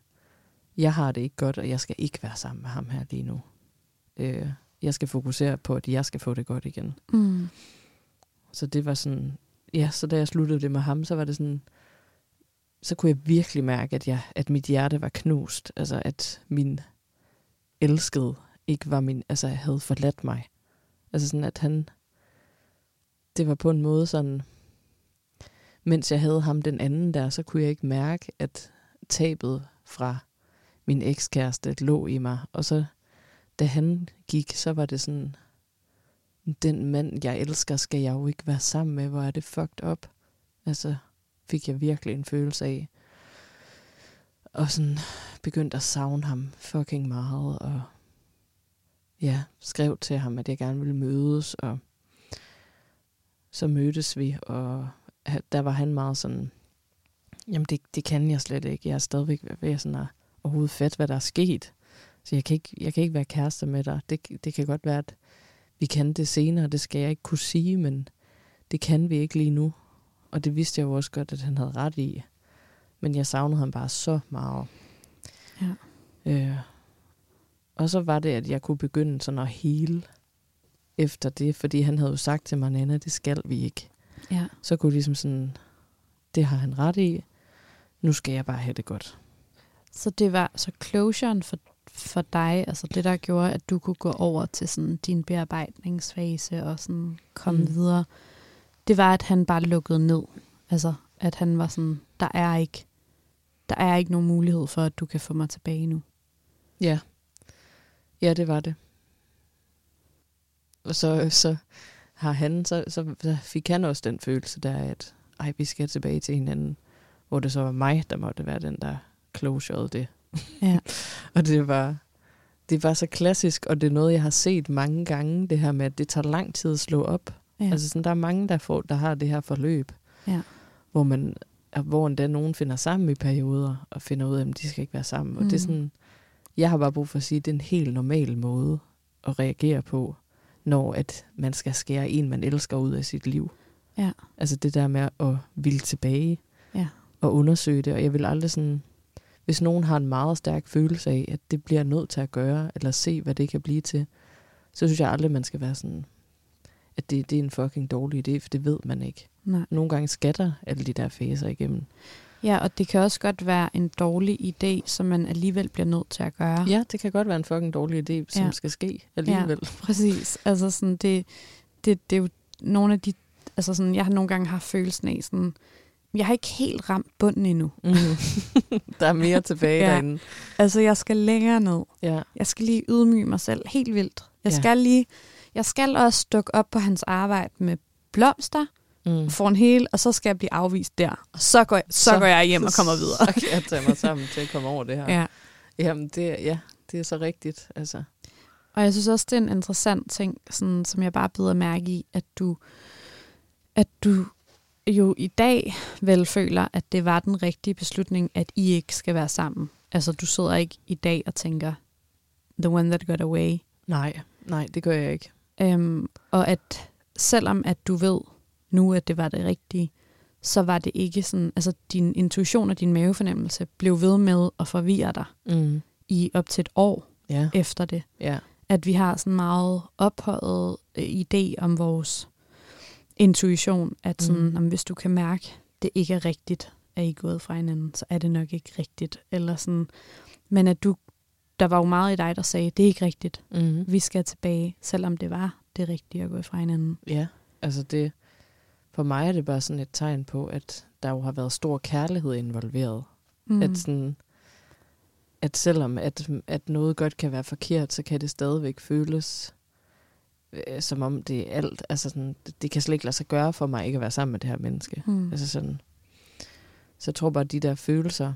jeg har det ikke godt, og jeg skal ikke være sammen med ham her lige nu. Øh, jeg skal fokusere på, at jeg skal få det godt igen. Mm. Så det var sådan, ja, så da jeg sluttede det med ham, så var det sådan, så kunne jeg virkelig mærke, at, jeg, at mit hjerte var knust. Altså, at min elskede ikke var min, altså havde forladt mig. Altså sådan, at han, det var på en måde sådan, mens jeg havde ham den anden der, så kunne jeg ikke mærke, at tabet fra min ekskæreste lå i mig. Og så, da han gik, så var det sådan, den mand, jeg elsker, skal jeg jo ikke være sammen med. Hvor er det fucked up? Altså, fik jeg virkelig en følelse af. Og sådan begyndte at savne ham fucking meget. Og ja, skrev til ham, at jeg gerne ville mødes. Og så mødtes vi, og der var han meget sådan, jamen det, det kan jeg slet ikke. Jeg er stadigvæk ved sådan at overhovedet fat, hvad der er sket. Så jeg kan ikke, jeg kan ikke være kærester med dig. Det, det kan godt være, at vi kan det senere, det skal jeg ikke kunne sige, men det kan vi ikke lige nu. Og det vidste jeg jo også godt, at han havde ret i. Men jeg savnede ham bare så meget. Ja. Øh, og så var det, at jeg kunne begynde sådan at hele efter det, fordi han havde jo sagt til mig, Nana, det skal vi ikke. Ja. Så kunne jeg ligesom sådan, det har han ret i, nu skal jeg bare have det godt. Så det var så closuren for, for dig, altså det, der gjorde, at du kunne gå over til sådan din bearbejdningsfase og sådan komme Mm. videre, det var, at han bare lukkede ned. Altså, at han var sådan, der er ikke, der er ikke nogen mulighed for, at du kan få mig tilbage nu. Ja. Ja, det var det. Og så, så har han, så, så, så fik han også den følelse der, at ej, vi skal tilbage til hinanden. Hvor det så var mig, der måtte være den, der closurede det. Ja. og det var, det var så klassisk, og det er noget, jeg har set mange gange, det her med, at det tager lang tid at slå op. Ja. Altså sådan, der er mange, der, får, der har det her forløb, Ja. hvor man hvor endda nogen finder sammen i perioder, og finder ud af, at de skal ikke være sammen. Og det er Mm. sådan, jeg har bare brug for at sige, at det er en helt normal måde at reagere på, når at man skal skære en, man elsker ud af sit liv. Ja. Altså det der med at ville tilbage Ja. Og undersøge det. Og jeg vil aldrig sådan, hvis nogen har en meget stærk følelse af, at det bliver nødt til at gøre, eller se, hvad det kan blive til, så synes jeg aldrig, man skal være sådan, at det, det er en fucking dårlig idé, for det ved man ikke. Nej. Nogle gange skatter alle de der faser igennem. Ja, og det kan også godt være en dårlig idé, som man alligevel bliver nødt til at gøre. Ja, det kan godt være en fucking dårlig idé, som Ja. ja. skal ske alligevel. Præcis. Altså sådan, det, det, det er jo nogle af de... Altså sådan, jeg har nogle gange haft følelsen af sådan... Jeg har ikke helt ramt bunden endnu. Mm. der er mere tilbage Ja. derinde. Altså, jeg skal længere ned. Ja. Jeg skal lige ydmyge mig selv helt vildt. Jeg Ja. skal lige... Jeg skal også dukke op på hans arbejde med blomster Mm. for en hel, og så skal jeg blive afvist der. Og så går jeg, så, så går jeg hjem og kommer videre. Så kan jeg tage mig sammen til at komme over det her. Ja. Jamen, det, ja, det er så rigtigt. Altså. Og jeg synes også, det er en interessant ting, sådan, som jeg bare bider mærke i, at du, at du jo i dag vel føler, at det var den rigtige beslutning, at I ikke skal være sammen. Altså, du sidder ikke i dag og tænker, the one that got away. Nej, nej, det gør jeg ikke. Øhm, og at selvom at du ved nu, at det var det rigtige, så var det ikke sådan, altså din intuition og din mavefornemmelse blev ved med at forvirre dig Mm. i op til et år Ja, efter det. ja. at vi har sådan meget ophøjet øh, idé om vores intuition, at sådan, Mm. mm. hvis du kan mærke, det ikke er rigtigt, at I er gået fra hinanden, så er det nok ikke rigtigt. Eller sådan, men at du, der var jo meget i dig, der sagde, det er ikke rigtigt. Mm. Vi skal tilbage, selvom det var det rigtige at gå fra hinanden. Ja, altså det, for mig er det bare sådan et tegn på, at der jo har været stor kærlighed involveret. Mm. At, sådan, at selvom at, at noget godt kan være forkert, så kan det stadigvæk føles øh, som om det er alt. Altså sådan, det, det kan slet ikke lade sig gøre for mig ikke at være sammen med det her menneske. mm. Altså sådan, så jeg tror bare, at de der følelser,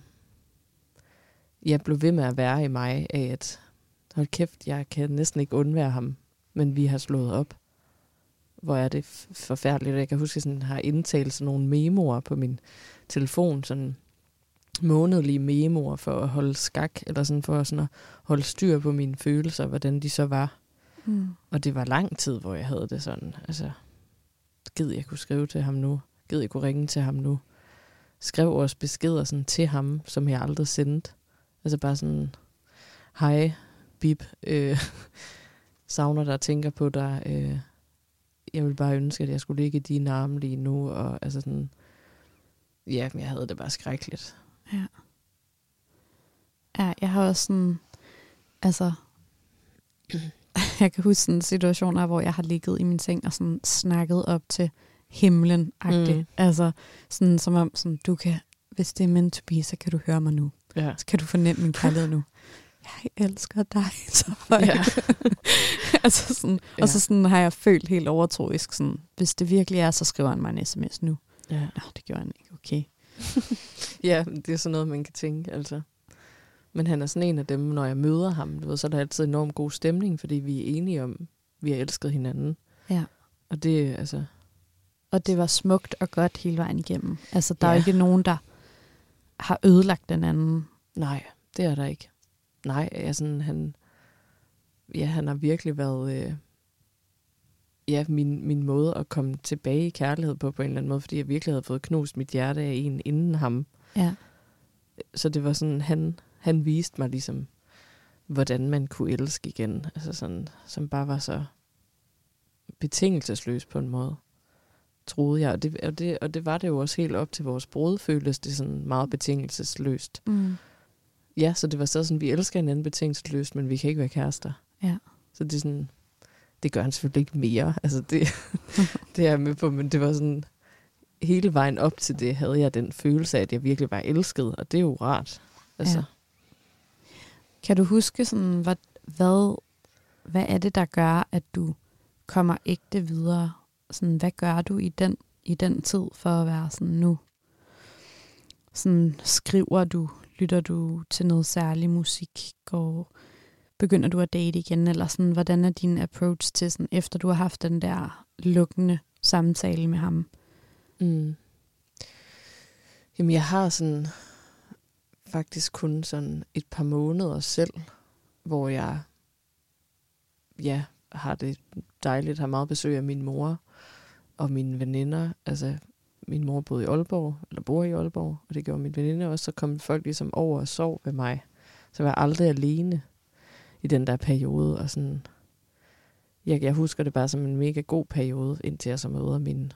jeg blev ved med at være i mig af, at hold kæft, jeg kan næsten ikke undvære ham, men vi har slået op. Hvor er det forfærdeligt. Jeg kan huske, at jeg har indtalt sådan nogle memoer på min telefon, sådan månedlige memoer for at holde skak, eller sådan for sådan at holde styr på mine følelser, hvordan de så var. Mm. Og det var lang tid, hvor jeg havde det sådan. Altså, gid jeg kunne skrive til ham nu. Gid jeg kunne ringe til ham nu. Skrev også beskeder sådan til ham, som jeg aldrig sendte. Altså bare sådan, hej, bip, øh, savner dig, tænker på dig. Øh, jeg vil bare ønske, at jeg skulle ligge i dine arme lige nu. Og altså sådan, ja, men jeg havde det bare skrækkeligt. Ja. Ja, jeg har også sådan, altså, jeg kan huske sådan situationer, hvor jeg har ligget i min seng og sådan snakket op til himlen agtigt. Mm. Altså, sådan som om, sådan, du kan, hvis det er meant to be, så kan du høre mig nu. Ja. Så kan du fornemme min kærlighed nu. Jeg elsker dig så højt. Ja. altså sådan, Ja. Og så sådan har jeg følt helt overtroisk, sådan, hvis det virkelig er, så skriver han mig en sms nu. ja. Nå, det gjorde han ikke, okay. Ja, det er sådan noget, man kan tænke, altså. Men han er sådan en af dem, når jeg møder ham, du ved, så er der altid enormt god stemning, fordi vi er enige om, vi har elsket hinanden. Ja. Og det, altså, Og det var smukt og godt hele vejen igennem. Altså, der ja. er jo ikke nogen, der har ødelagt den anden. nej, det er der ikke. Nej, altså, han, ja, han har virkelig været, øh, ja, min, min måde at komme tilbage i kærlighed på, på en eller anden måde, fordi jeg virkelig havde fået knust mit hjerte af en inden ham. Ja. Så det var sådan, han, han viste mig ligesom, hvordan man kunne elske igen. Altså sådan, som bare var så betingelsesløs på en måde, troede jeg. Og det, og, det, og det var det jo også helt op til vores brud, føltes det sådan meget betingelsesløst. Mm. ja, så det var så sådan, vi elsker hinanden betingelsesløst, men vi kan ikke være kærester. Ja. Så det er sådan, det gør han selvfølgelig ikke mere. Altså det, det er jeg med på, men det var sådan, hele vejen op til det, havde jeg den følelse af, at jeg virkelig var elsket, og det er jo rart. Altså, Ja. Kan du huske, sådan, hvad, hvad, hvad er det, der gør, at du kommer ægte videre? Sådan, hvad gør du i den, i den tid for at være sådan nu? Sådan, skriver du, lytter du til noget særlig musik, går, begynder du at date igen, eller sådan, hvordan er din approach til, sådan, efter du har haft den der lukkende samtale med ham? Mm. Jamen, jeg har sådan faktisk kun sådan et par måneder selv, hvor jeg ja, har det dejligt, har meget besøg af min mor og mine veninder. Altså, min mor boede i Aalborg, eller bor i Aalborg, og det gjorde min veninde også. Så kom folk ligesom over og sov ved mig. Så jeg var aldrig alene i den der periode. Og sådan, jeg, jeg husker det bare som en mega god periode, indtil jeg så møder min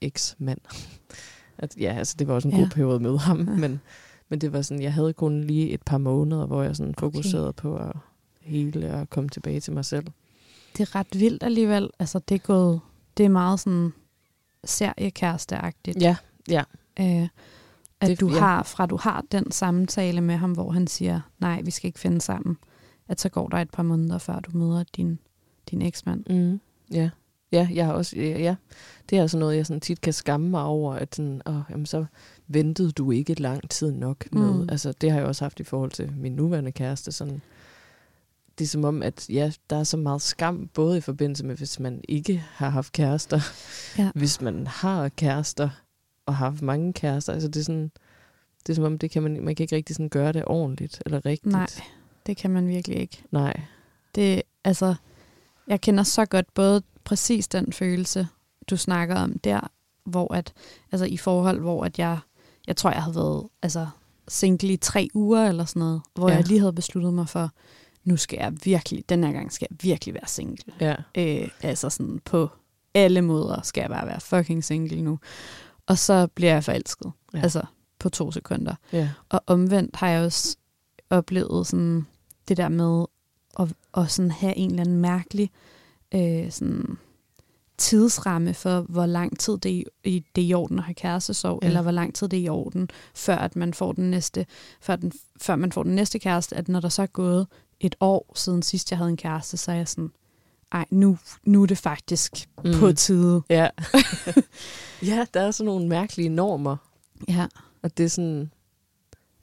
eks-mand. At, ja, altså det var også en Ja. god periode at møde ham, Ja. men, men det var sådan, jeg havde kun lige et par måneder, hvor jeg sådan fokuserede okay. på at hele og komme tilbage til mig selv. Det er ret vildt alligevel. Altså, det er gået, det er meget sådan seriekæresteagtigt. Ja, ja. Øh, at Det- du ja. har, fra du har den samtale med ham, hvor han siger, nej, vi skal ikke finde sammen, at så går der et par måneder, før du møder din, din eksmand. Mm. Ja. Ja, jeg har også, ja, ja, det er altså noget, jeg sådan tit kan skamme mig over, at sådan, åh, jamen så ventede du ikke lang tid nok med. Mm. Altså, det har jeg også haft i forhold til min nuværende kæreste. Sådan, det er som om, at ja, der er så meget skam, både i forbindelse med, hvis man ikke har haft kærester, Ja. hvis man har kærester, og har haft mange kærester. Altså, det er sådan, det er som om, det kan man, man kan ikke rigtig sådan gøre det ordentligt, eller rigtigt. Nej, det kan man virkelig ikke. Nej. Det, altså, jeg kender så godt både præcis den følelse, du snakker om der, hvor at, altså i forhold, hvor at jeg, jeg tror, jeg havde været altså, single i tre uger eller sådan noget, hvor Ja. jeg lige havde besluttet mig for, nu skal jeg virkelig, den her gang skal jeg virkelig være single. Ja. Øh, altså sådan på alle måder skal jeg bare være fucking single nu. Og så bliver jeg forelsket. Ja. Altså på to sekunder. Ja. Og omvendt har jeg også oplevet sådan det der med at, at sådan have en eller anden mærkelig øh, sådan tidsramme for, hvor lang tid det er, i, det er i orden at have kærestesorg, Ja. eller hvor lang tid det er i orden, før at man får den næste, før, den, før man får den næste kæreste, at når der så er gået et år siden sidst, jeg havde en kæreste, så er jeg sådan, ej, nu, nu er det faktisk mm. på tide. Ja. ja, der er sådan nogle mærkelige normer. Ja. Og det er sådan...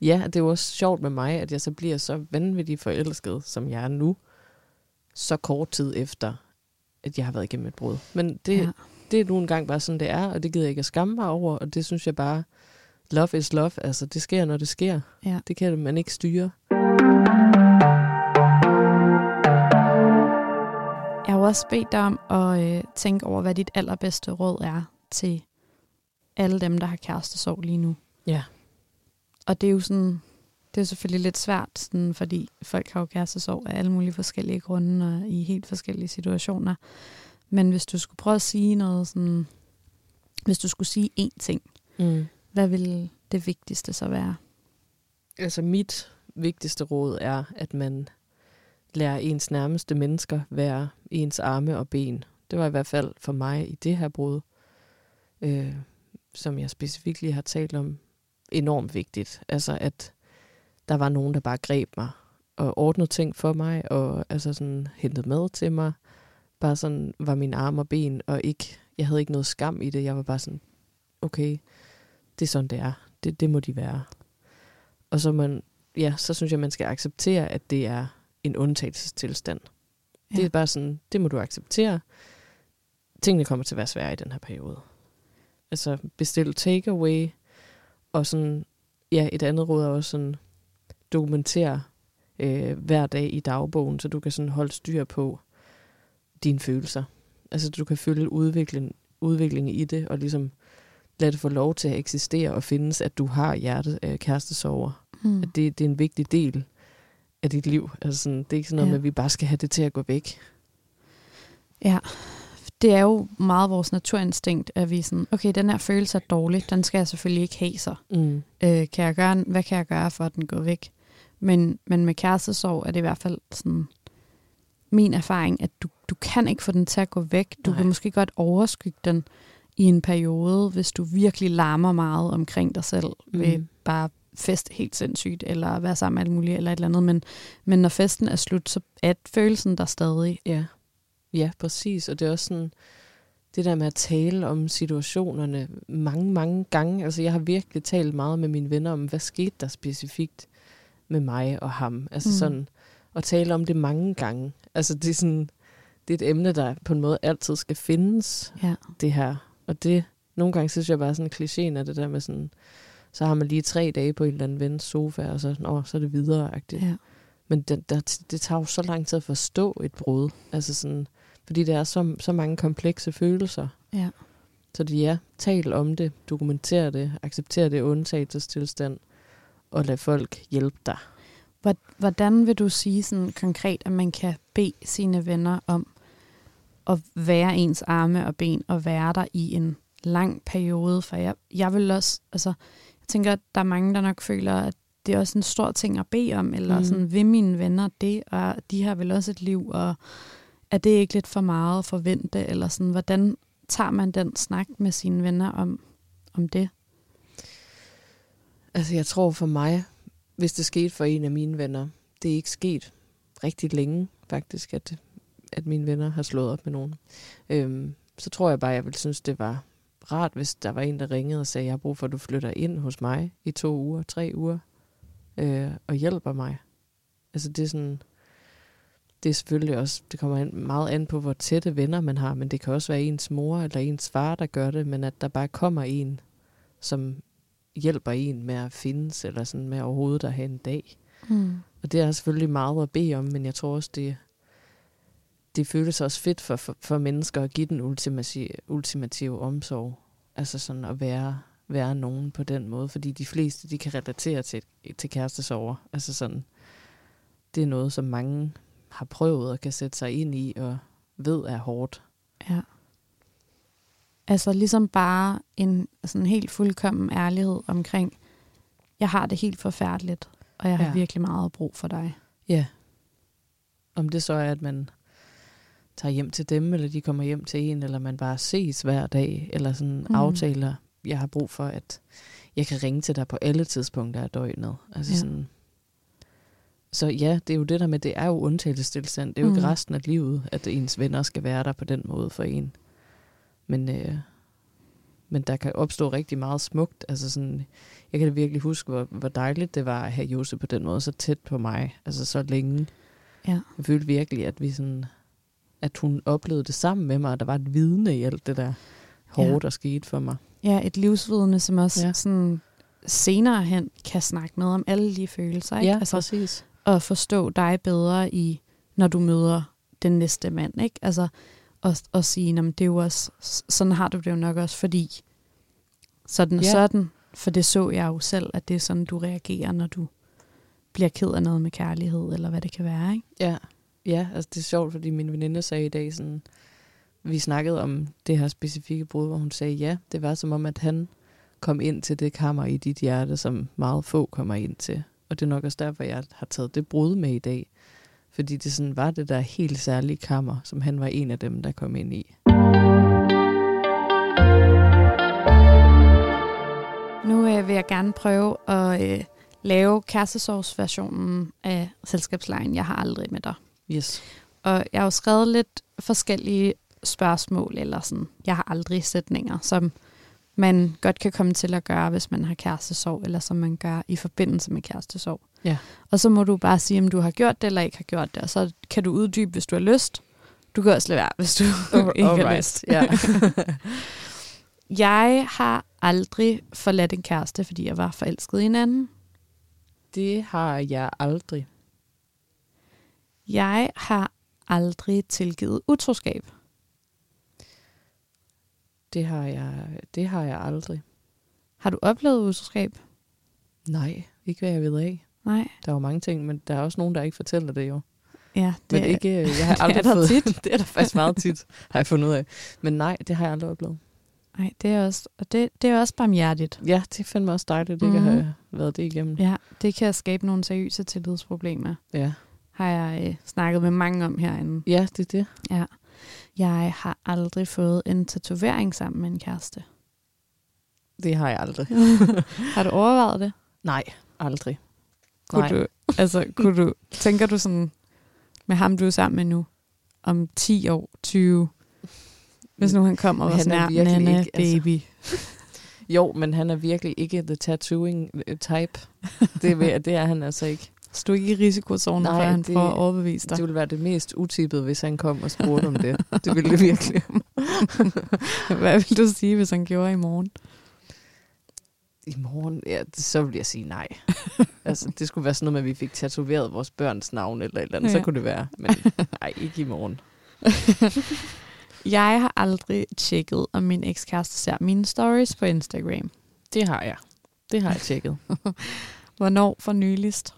Ja, det er jo også sjovt med mig, at jeg så bliver så vanvittigt forelsket, som jeg er nu, så kort tid efter, at jeg har været igennem et brud. Men det, ja. det er nu engang bare sådan, det er, og det gider jeg ikke at skamme mig over, og det synes jeg bare, love is love, altså det sker, når det sker. Ja. Det kan man ikke styre. Jeg har også bedt dig om at øh, tænke over, hvad dit allerbedste råd er til alle dem, der har kærestesorg lige nu. Ja. Og det er jo sådan, det er selvfølgelig lidt svært, sådan, fordi folk har jo kærestesorg af alle mulige forskellige grunde og i helt forskellige situationer. Men hvis du skulle prøve at sige noget sådan, hvis du skulle sige én ting, Mm. hvad ville det vigtigste så være? Altså mit vigtigste råd er, at man lærer ens nærmeste mennesker være ens arme og ben. Det var i hvert fald for mig i det her brud, øh, som jeg specifikt lige har talt om, enormt vigtigt. Altså at der var nogen, der bare greb mig og ordnede ting for mig, og altså sådan hentede mad til mig. Bare sådan var min arme og ben, og ikke, jeg havde ikke noget skam i det. Jeg var bare sådan, okay, det er sådan, det er. Det, det må de være. Og så, man, ja, så synes jeg, man skal acceptere, at det er en undtagelsestilstand. Ja. Det er bare sådan, det må du acceptere. Tingene kommer til at være svære i den her periode. Altså bestil takeaway, og sådan, ja, et andet råd er også sådan, dokumentere øh, hver dag i dagbogen, så du kan sådan holde styr på dine følelser. Altså du kan følge udvikling, udviklingen i det, og ligesom lade det få lov til at eksistere og findes, at du har hjertet øh, kærestesover. Mm. At det, det er en vigtig del af dit liv. Altså sådan, det er ikke sådan noget Ja. med, at vi bare skal have det til at gå væk. Ja, det er jo meget vores naturinstinkt, at vi er sådan, okay, den her følelse er dårlig, den skal jeg selvfølgelig ikke have så. Mm. Øh, kan jeg gøre, hvad kan jeg gøre for, at den går væk? Men, men med kærestesorg er det i hvert fald sådan min erfaring, at du, du kan ikke få den til at gå væk. Du Nej. kan måske godt overskygge den i en periode, hvis du virkelig larmer meget omkring dig selv mm. ved bare fest helt sindssygt, eller være sammen med alt muligt, eller et eller andet. Men, men når festen er slut, så er følelsen der stadig. Ja. ja, præcis. Og det er også sådan, det der med at tale om situationerne mange, mange gange. Altså jeg har virkelig talt meget med mine venner om, hvad skete der specifikt med mig og ham. Altså Mm. sådan, at tale om det mange gange. Altså det er sådan, det er et emne, der på en måde altid skal findes, Ja. det her. Og det, nogle gange synes jeg bare sådan klichéen af det der med sådan, så har man lige tre dage på en eller anden vens sofa, og så, Nå, så er det videre -agtigt. ja. Men det, der, det tager jo så lang tid at forstå et brud. Altså sådan, fordi der er så, så mange komplekse følelser. Ja. Så det ja, tal om det, dokumenter det, accepter det undtagelsestilstand, og lad folk hjælpe dig. Hvor- Hvordan vil du sige sådan konkret, at man kan bede sine venner om at være ens arme og ben og være der i en lang periode? For jeg, jeg vil også, altså, jeg tænker, at der er mange, der nok føler, at det er også en stor ting at bede om, eller mm. Sådan, vil mine venner det, og de har vel også et liv, og er det ikke lidt for meget at forvente, eller sådan, hvordan tager man den snak med sine venner om, om det? Altså jeg tror for mig, hvis det skete for en af mine venner, det er ikke sket rigtig længe faktisk, at, at mine venner har slået op med nogen. Øhm, så tror jeg bare, jeg ville synes, det var rart, hvis der var en, der ringede og sagde, jeg har brug for, at du flytter ind hos mig i to uger, tre uger, øh, og hjælper mig. Altså det er sådan, det er selvfølgelig også, det kommer an, meget an på, hvor tætte venner man har, men det kan også være ens mor eller ens far, der gør det, men at der bare kommer en, som hjælper en med at findes, eller sådan med overhovedet at have en dag. Mm. Og det er selvfølgelig meget at bede om, men jeg tror også, det, det føles også fedt for, for, for mennesker at give den ultimative, ultimative omsorg. Altså sådan at være, være nogen på den måde, fordi de fleste, de kan relatere til, til kærestesover. Altså sådan, det er noget, som mange har prøvet og kan sætte sig ind i og ved er hårdt. Ja. Altså ligesom bare en sådan helt fuldkommen ærlighed omkring, jeg har det helt forfærdeligt, og jeg har Ja. virkelig meget brug for dig. Ja. Om det så er, at man tager hjem til dem, eller de kommer hjem til en, eller man bare ses hver dag, eller sådan Mm. aftaler, jeg har brug for, at jeg kan ringe til dig på alle tidspunkter af døgnet. Altså Ja. sådan, så ja, det er jo det der med, det er jo undtagelsestilstand. Det er jo mm. Mm. ikke resten af livet, at ens venner skal være der på den måde for en. Men, øh, men der kan opstå rigtig meget smukt. Altså sådan, jeg kan da virkelig huske, hvor, hvor dejligt det var at have Jose på den måde så tæt på mig. Altså så længe. Ja. Jeg følte virkelig, at vi sådan, at hun oplevede det sammen med mig, og der var et vidne i alt det der hårde, Ja. der skete for mig. Ja, et livsvidne, som også ja. Sådan senere hen kan snakke med om alle de følelser. Ikke? Ja, altså, præcis. at forstå dig bedre i, når du møder den næste mand. Ikke? Altså, og, og sige, "Nå, men det er jo også, sådan har du det jo nok også, fordi sådan og Ja. sådan, for det så jeg jo selv, at det er sådan, du reagerer, når du bliver ked af noget med kærlighed, eller hvad det kan være. Ikke? Ja, ja altså det er sjovt, fordi min veninde sagde i dag sådan, vi snakkede om det her specifikke brud, hvor hun sagde, ja, det var som om, at han kom ind til det kammer i dit hjerte, som meget få kommer ind til. Og det er nok også derfor, jeg har taget det brud med i dag. Fordi det sådan var det der helt særlige kammer, som han var en af dem, der kom ind i. Nu øh, vil jeg gerne prøve at øh, lave kærestesorgsversionen af selskabslejen Jeg har aldrig med dig. Yes. Og jeg har jo skrevet lidt forskellige spørgsmål, eller sådan, jeg har aldrig sætninger, som man godt kan komme til at gøre, hvis man har kærestesorg, eller som man gør i forbindelse med kærestesorg. Ja. Og så må du bare sige, om du har gjort det, eller ikke har gjort det, og så kan du uddybe, hvis du har lyst. Du kan også lade være, hvis du ikke har lyst. Ja. Jeg har aldrig forladt en kæreste, fordi jeg var forelsket i en anden. det har jeg aldrig. Jeg har aldrig tilgivet utroskab. Det har jeg, det har jeg aldrig. Har du oplevet utroskab? Nej, ikke hvad jeg ved af. Nej. Der er jo mange ting, men der er også nogen, der ikke fortæller det jo. Ja, Men ikke, øh, jeg har det er aldrig der fået, tit. det er der faktisk meget tit, har jeg fundet ud af. Men nej, det har jeg aldrig oplevet. Nej, det er også, og det, det er også barmhjertigt. Ja, det fandme også dejligt, ikke Mhm. mm-hmm. at have været det igennem. Ja, det kan skabe nogle seriøse tillidsproblemer, Ja, har jeg øh, snakket med mange om herinde. ja det er det. Ja. Jeg har aldrig fået en tatovering sammen med en kæreste. Det har jeg aldrig. har du overvejet det? Nej, aldrig. Kunne Nej. du, altså, kunne du, tænker du sådan, med ham du er sammen med nu, om 10 år, 20, hvis nu han kommer og var sådan er her, Nana, ikke, altså- baby. Jo, men han er virkelig ikke the tattooing øh, type. Det, vil, det er han altså ikke. Så du er ikke i risikozonen, Nej, før han det- får overbevist dig. Det ville være det mest utippede, hvis han kom og spurgte om det. Det ville det virkelig. Hvad vil du sige, hvis han gjorde i morgen? I morgen, ja, det, så vil jeg sige nej. altså, det skulle være sådan noget med, at vi fik tatoveret vores børns navn eller et eller andet. Ja. Så kunne det være. Men nej, ikke i morgen. Jeg har aldrig tjekket, om min ekskæreste ser mine stories på Instagram. Det har jeg. Det har jeg tjekket. Hvornår for nyligst?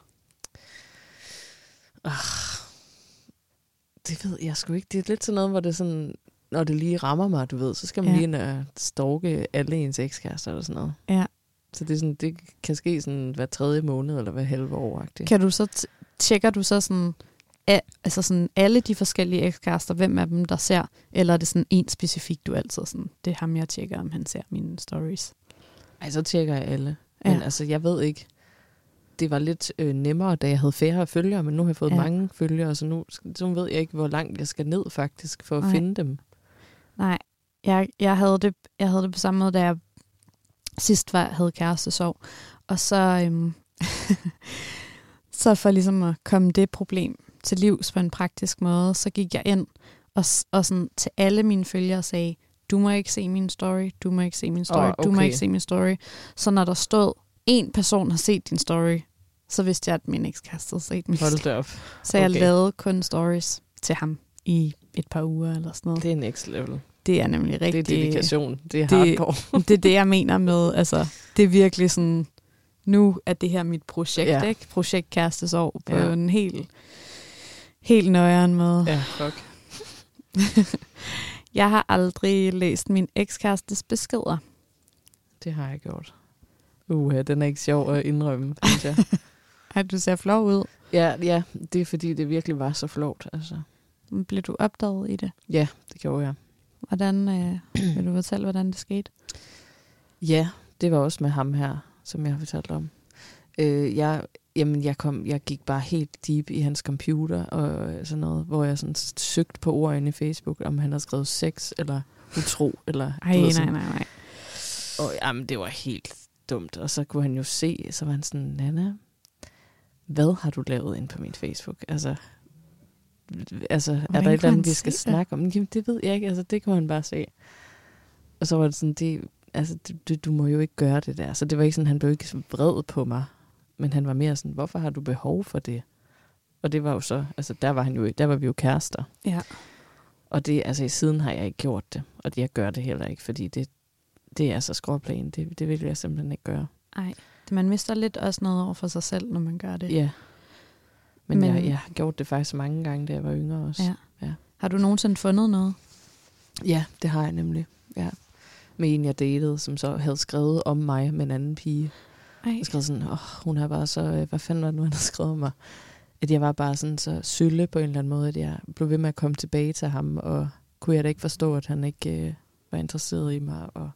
Det ved jeg sgu ikke. Det er lidt sådan noget, hvor det sådan, når det lige rammer mig, du ved, så skal man ja. lige ind og stalke alle ens ekskærester eller sådan noget. Ja. Så det, er sådan, det kan ske sådan hver tredje måned eller hver halve år. -agtigt. Kan du så tjekker du så sådan, altså sådan alle de forskellige ekskærester, hvem af dem der ser, eller er det sådan en specifik, du altid sådan, det er ham, jeg tjekker, om han ser mine stories? Ej, så tjekker jeg alle. Ja. Men altså, jeg ved ikke. Det var lidt øh, nemmere, da jeg havde færre følgere, men nu har jeg fået Ja. mange følgere, så nu, så nu ved jeg ikke, hvor langt jeg skal ned faktisk, for at. Nej. finde dem. Nej, jeg, jeg, havde det, jeg havde det på samme måde, da jeg sidst var, havde kærestesorg. Og så, øhm, så for ligesom at komme det problem til livs på en praktisk måde, så gik jeg ind og, og sådan til alle mine følgere sagde, du må ikke se min story, du må ikke se min story, Åh, du må okay. ikke se min story. Så når der stod, en person har set din story, så vidste jeg, at min ekskæreste havde set min Hold story. op. Så jeg okay. lavede kun stories til ham i et par uger eller sådan noget. Det, Det er next level. Det er nemlig Det er rigtig... dedikation. Det er det- hardcore. det er det, jeg mener med, altså, det er virkelig sådan, nu er det her mit projekt, ja. Ikke? Projekt kærestesår på Ja. en helt, helt nøjeren måde. Ja. Fuck. Jeg har aldrig læst min ekskærestes beskeder. Det har jeg gjort. Uha, den er ikke sjov at indrømme, synes jeg. Ej, du ser flov ud. ja, ja, det er fordi, det virkelig var så flot. Altså. Blev du opdaget i det? Ja, det gjorde jeg. Hvordan, øh, vil du fortælle, hvordan det skete? Ja, det var også med ham her, som jeg har fortalt om. Øh, jeg, jamen, jeg, kom, jeg gik bare helt deep i hans computer og sådan noget, hvor jeg sådan søgte på ord inde i Facebook, om han havde skrevet sex eller utro. Eller, Ej, ved, nej, nej, nej. Og jamen, det var helt dumt. Og så kunne han jo se, så var han sådan, Nana, hvad har du lavet ind på min Facebook? Altså, altså er Hvordan der et eller andet, vi skal det? snakke om? Jamen, det ved jeg ikke. Altså, det kunne han bare se. Og så var det sådan, det, altså, du, du, du må jo ikke gøre det der. Så det var ikke sådan, han blev ikke så vred på mig. Men han var mere sådan, hvorfor har du behov for det? Og det var jo så, altså der var, han jo, der var vi jo kærester. Ja. Og det, altså i siden har jeg ikke gjort det. Og jeg gør det heller ikke, fordi det, det er så skråplan. Det, det vil jeg simpelthen ikke gøre. Ej, man mister lidt også noget over for sig selv, når man gør det. Ja. Men, Men- jeg, jeg har gjort det faktisk mange gange, da jeg var yngre også. Ja. Ja. Har du nogensinde fundet noget? ja det har jeg nemlig. Ja. Med en, jeg datede, som så havde skrevet om mig med en anden pige. Ej, Jeg skrev sådan, åh, hun har bare så, øh, hvad fanden var det nu, han havde skrevet om mig? At jeg var bare sådan så sølle på en eller anden måde, at jeg blev ved med at komme tilbage til ham, og kunne jeg da ikke forstå, at han ikke øh, var interesseret i mig. Og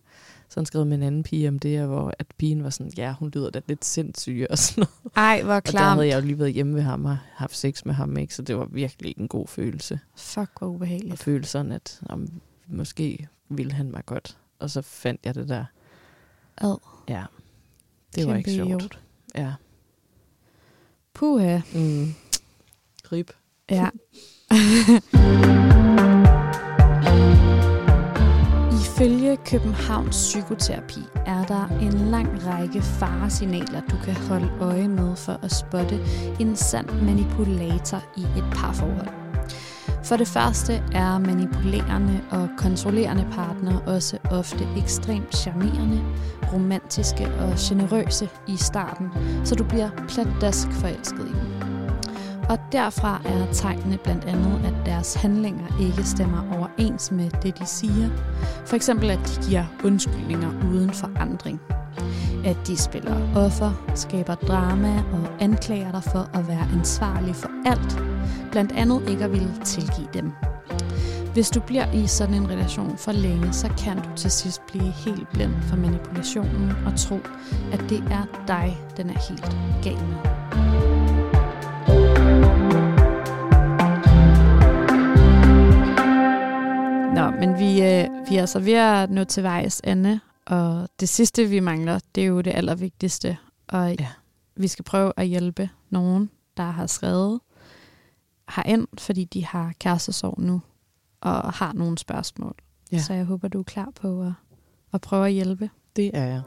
så han skrev med en anden pige om det, og hvor at pigen var sådan, ja, hun lyder da lidt sindssyg og sådan noget. Ej hvor Og der havde jeg jo lige været hjemme ved ham og haft sex med ham, ikke? så det var virkelig ikke en god følelse. Fuck, hvor ubehageligt. føle sådan, at om, måske ville han mig godt. Og så fandt jeg det der. Ad. Ja, det var ikke Kæmpe sjovt. idiot. Ja. Puha. Mm. Rip. Ja. Københavns Psykoterapi er der en lang række faresignaler, du kan holde øje med for at spotte en sand manipulator i et parforhold. For det første er manipulerende og kontrollerende partnere også ofte ekstremt charmerende, romantiske og generøse i starten, så du bliver pladask forelsket i dem. Og derfra er tegnene blandt andet, at deres handlinger ikke stemmer overens med det, de siger. For eksempel, at de giver undskyldninger uden forandring. At de spiller offer, skaber drama og anklager dig for at være ansvarlig for alt. Blandt andet ikke at ville tilgive dem. Hvis du bliver i sådan en relation for længe, så kan du til sidst blive helt blind for manipulationen og tro, at det er dig, den er helt gal med. Nå, men vi, øh, vi er altså ved at nå til vejs ende, og det sidste, vi mangler, det er jo det allervigtigste. Og Ja. vi skal prøve at hjælpe nogen, der har skrevet herind, fordi de har kærestesorg nu, og har nogle spørgsmål. Ja. Så jeg håber, du er klar på at, at prøve at hjælpe. Det er jeg.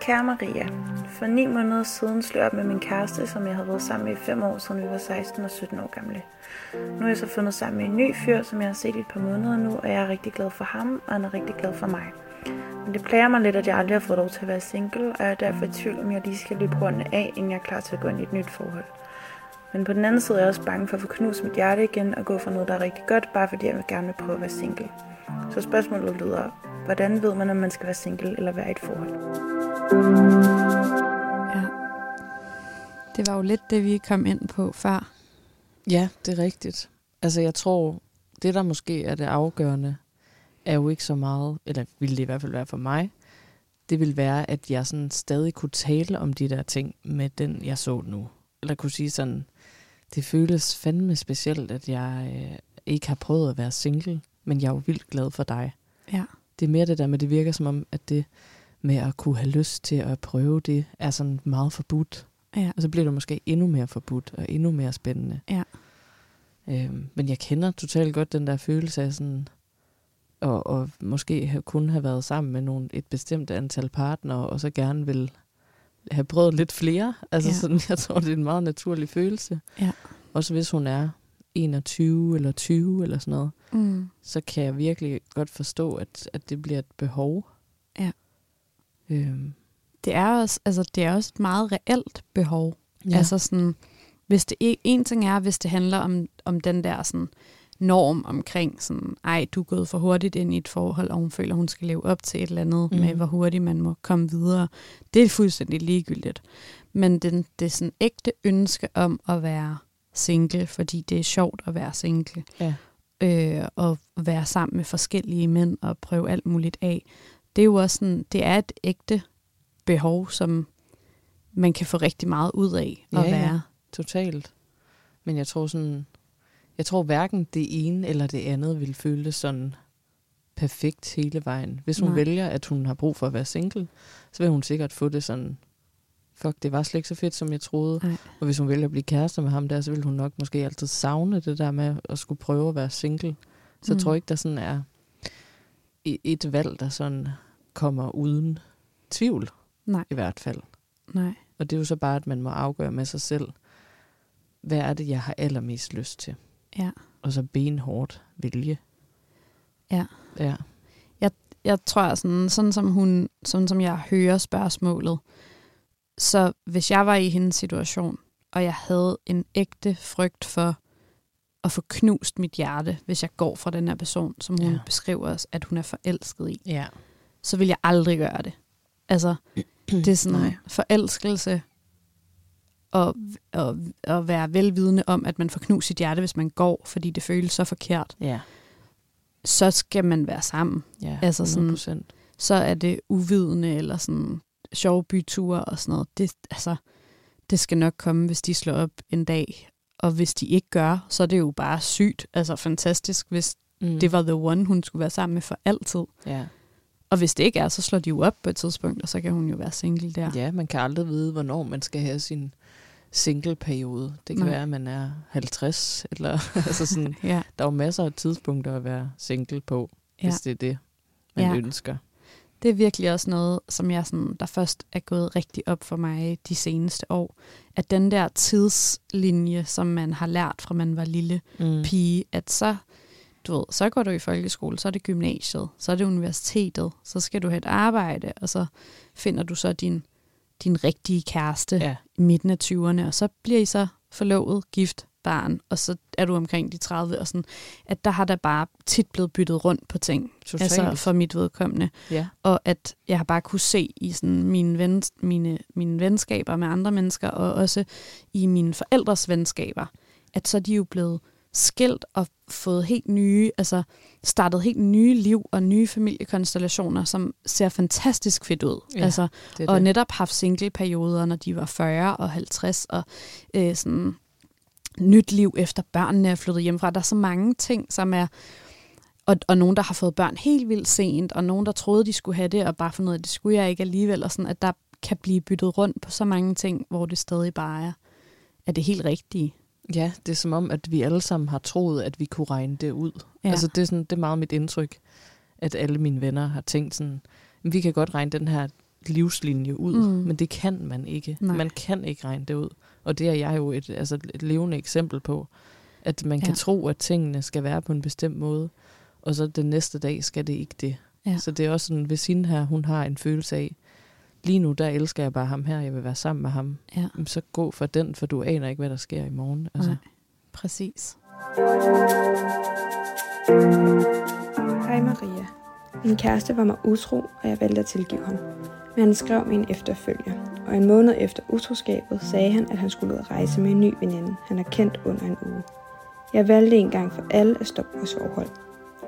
Kære Maria, for ni måneder siden slog jeg op med min kæreste, som jeg havde været sammen med i fem år, siden vi var 16 og 17 år gamle. Nu er jeg så fundet sammen med en ny fyr, som jeg har set i et par måneder nu, og jeg er rigtig glad for ham, og han er rigtig glad for mig. Men det plager mig lidt, at jeg aldrig har fået lov til at være single, og jeg er derfor i tvivl, om jeg lige skal løbe rundt af, inden jeg er klar til at gå ind i et nyt forhold. Men på den anden side er jeg også bange for at få knust mit hjerte igen og gå for noget, der er rigtig godt, bare fordi jeg vil gerne vil prøve at være single. Så spørgsmålet lyder, hvordan ved man, om man skal være single eller være i et forhold? Det var jo lidt det, vi kom ind på før. Ja, det er rigtigt. Altså, jeg tror, det der måske er det afgørende, er jo ikke så meget, eller ville det i hvert fald være for mig, det vil være, at jeg sådan stadig kunne tale om de der ting med den, jeg så nu. Eller kunne sige sådan, det føles fandme specielt, at jeg øh, ikke har prøvet at være single, men jeg er jo vildt glad for dig. Ja. Det er mere det der med, det virker som om, at det med at kunne have lyst til at prøve det, er sådan meget forbudt. Ja. Og så bliver det måske endnu mere forbudt og endnu mere spændende. Ja. Øhm, men jeg kender totalt godt den der følelse af sådan, og, og måske have, kun have været sammen med nogle, et bestemt antal partnere, og så gerne vil have prøvet lidt flere. Altså Ja. sådan, jeg tror, det er en meget naturlig følelse. Ja. Også hvis hun er 21 eller 20 eller sådan noget, Mm. så kan jeg virkelig godt forstå, at, at det bliver et behov. Ja. Øhm, Det er også, altså, det er også et meget reelt behov. ja. Altså sådan, hvis det en, en ting er, hvis det handler om, om den der sådan, norm omkring sådan, ej, du er gået for hurtigt ind i et forhold, og hun føler, hun skal leve op til et eller andet mm. Med, hvor hurtigt man må komme videre. Det er fuldstændig ligegyldigt. Men den, det er sådan ægte ønske om at være single, fordi det er sjovt at være single. Ja. Øh, og være sammen med forskellige mænd og prøve alt muligt af. Det er jo også sådan, det er et ægte behov, som man kan få rigtig meget ud af at Ja, ja. være. Totalt. Men jeg tror sådan, jeg tror hverken det ene eller det andet vil føles sådan perfekt hele vejen. Hvis hun Nej. Vælger, at hun har brug for at være single, så vil hun sikkert få det sådan, fuck, det var slet ikke så fedt, som jeg troede. Nej. Og hvis hun vælger at blive kærester med ham der, så vil hun nok måske altid savne det der med at skulle prøve at være single. Så Mm. jeg tror ikke, der sådan er et valg, der sådan kommer uden tvivl. Nej. I hvert fald. Nej. Og det er jo så bare, at man må afgøre med sig selv, hvad er det, jeg har allermest lyst til? Ja. Og så benhårdt vælge. Ja. Ja. Jeg tror, sådan, sådan, som hun, sådan som jeg hører spørgsmålet, så hvis jeg var i hendes situation, og jeg havde en ægte frygt for at få knust mit hjerte, hvis jeg går fra den her person, som hun ja. beskriver os, at hun er forelsket i, Ja. så vil jeg aldrig gøre det. Altså, det er sådan Nej. Forelskelse og, og, og være velvidende om, at man får knust sit hjerte, hvis man går, fordi det føles så forkert. Ja. Så skal man være sammen. Ja, Altså sådan- 100%. Så er det uvidende eller sådan sjove byture og sådan noget. Det, altså, det skal nok komme, hvis de slår op en dag. Og hvis de ikke gør, så er det jo bare sygt. Altså fantastisk, hvis Mm. det var the one, hun skulle være sammen med for altid. Ja. Og hvis det ikke er, så slår de jo op på et tidspunkt, og så kan hun jo være single der. ja, man kan aldrig vide, hvornår man skal have sin single-periode. Det kan Nej. være, at man er 50, eller altså sådan, Ja, der er jo masser af tidspunkter at være single på, ja. hvis det er det, man Ja. ønsker. Det er virkelig også noget, som jeg sådan, der først er gået rigtig op for mig de seneste år. At den der tidslinje, som man har lært fra man var lille Mm. pige, at så, du ved, så går du i folkeskole, så er det gymnasiet, så er det universitetet, så skal du have et arbejde, og så finder du så din din rigtige kæreste Ja. i midten af 20'erne, og så bliver I så forlovet, gift, barn, og så er du omkring de 30, og sådan, at der har der bare tit blevet byttet rundt på ting, Totalt. altså for mit vedkommende. Ja. Og at jeg har bare kunne se i sådan mine, ven, mine, mine venskaber med andre mennesker, og også i mine forældres venskaber, at så er de jo blevet skilt og fået helt nye, altså startet helt nye liv og nye familiekonstellationer, som ser fantastisk fedt ud. Ja, altså, Det og det. netop haft single-perioder, når de var 40 og 50, og øh, sådan nyt liv efter børnene er flyttet hjemmefra. Der er så mange ting, som er... Og, og nogen, der har fået børn helt vildt sent, og nogen, der troede, de skulle have det, og bare fundet ud af, at det skulle jeg ikke alligevel, og sådan, at der kan blive byttet rundt på så mange ting, hvor det stadig bare er, er det helt rigtige. Ja, det er som om, at vi alle sammen har troet, at vi kunne regne det ud. Ja. Altså, det er, sådan, det er meget mit indtryk, at alle mine venner har tænkt sådan, "Men vi kan godt regne den her livslinje ud, Mm. men det kan man ikke. Nej. Man kan ikke regne det ud. Og det er jeg jo et, altså et levende eksempel på, at man kan Ja. tro, at tingene skal være på en bestemt måde, og så den næste dag skal det ikke det. Ja. Så det er også sådan, hvis hende her, hun har en følelse af, lige nu, der elsker jeg bare ham her, jeg vil være sammen med ham. Ja, så gå for den, for du aner ikke, hvad der sker i morgen. Altså. Nej. præcis. Hej Maria. Min kæreste var mig utro, og jeg valgte at tilgive ham. Men han skrev min efterfølger, og en måned efter utroskabet sagde han, at han skulle ud at rejse med en ny veninde, han har kendt under en uge. Jeg valgte en gang for alle at stoppe vores forhold.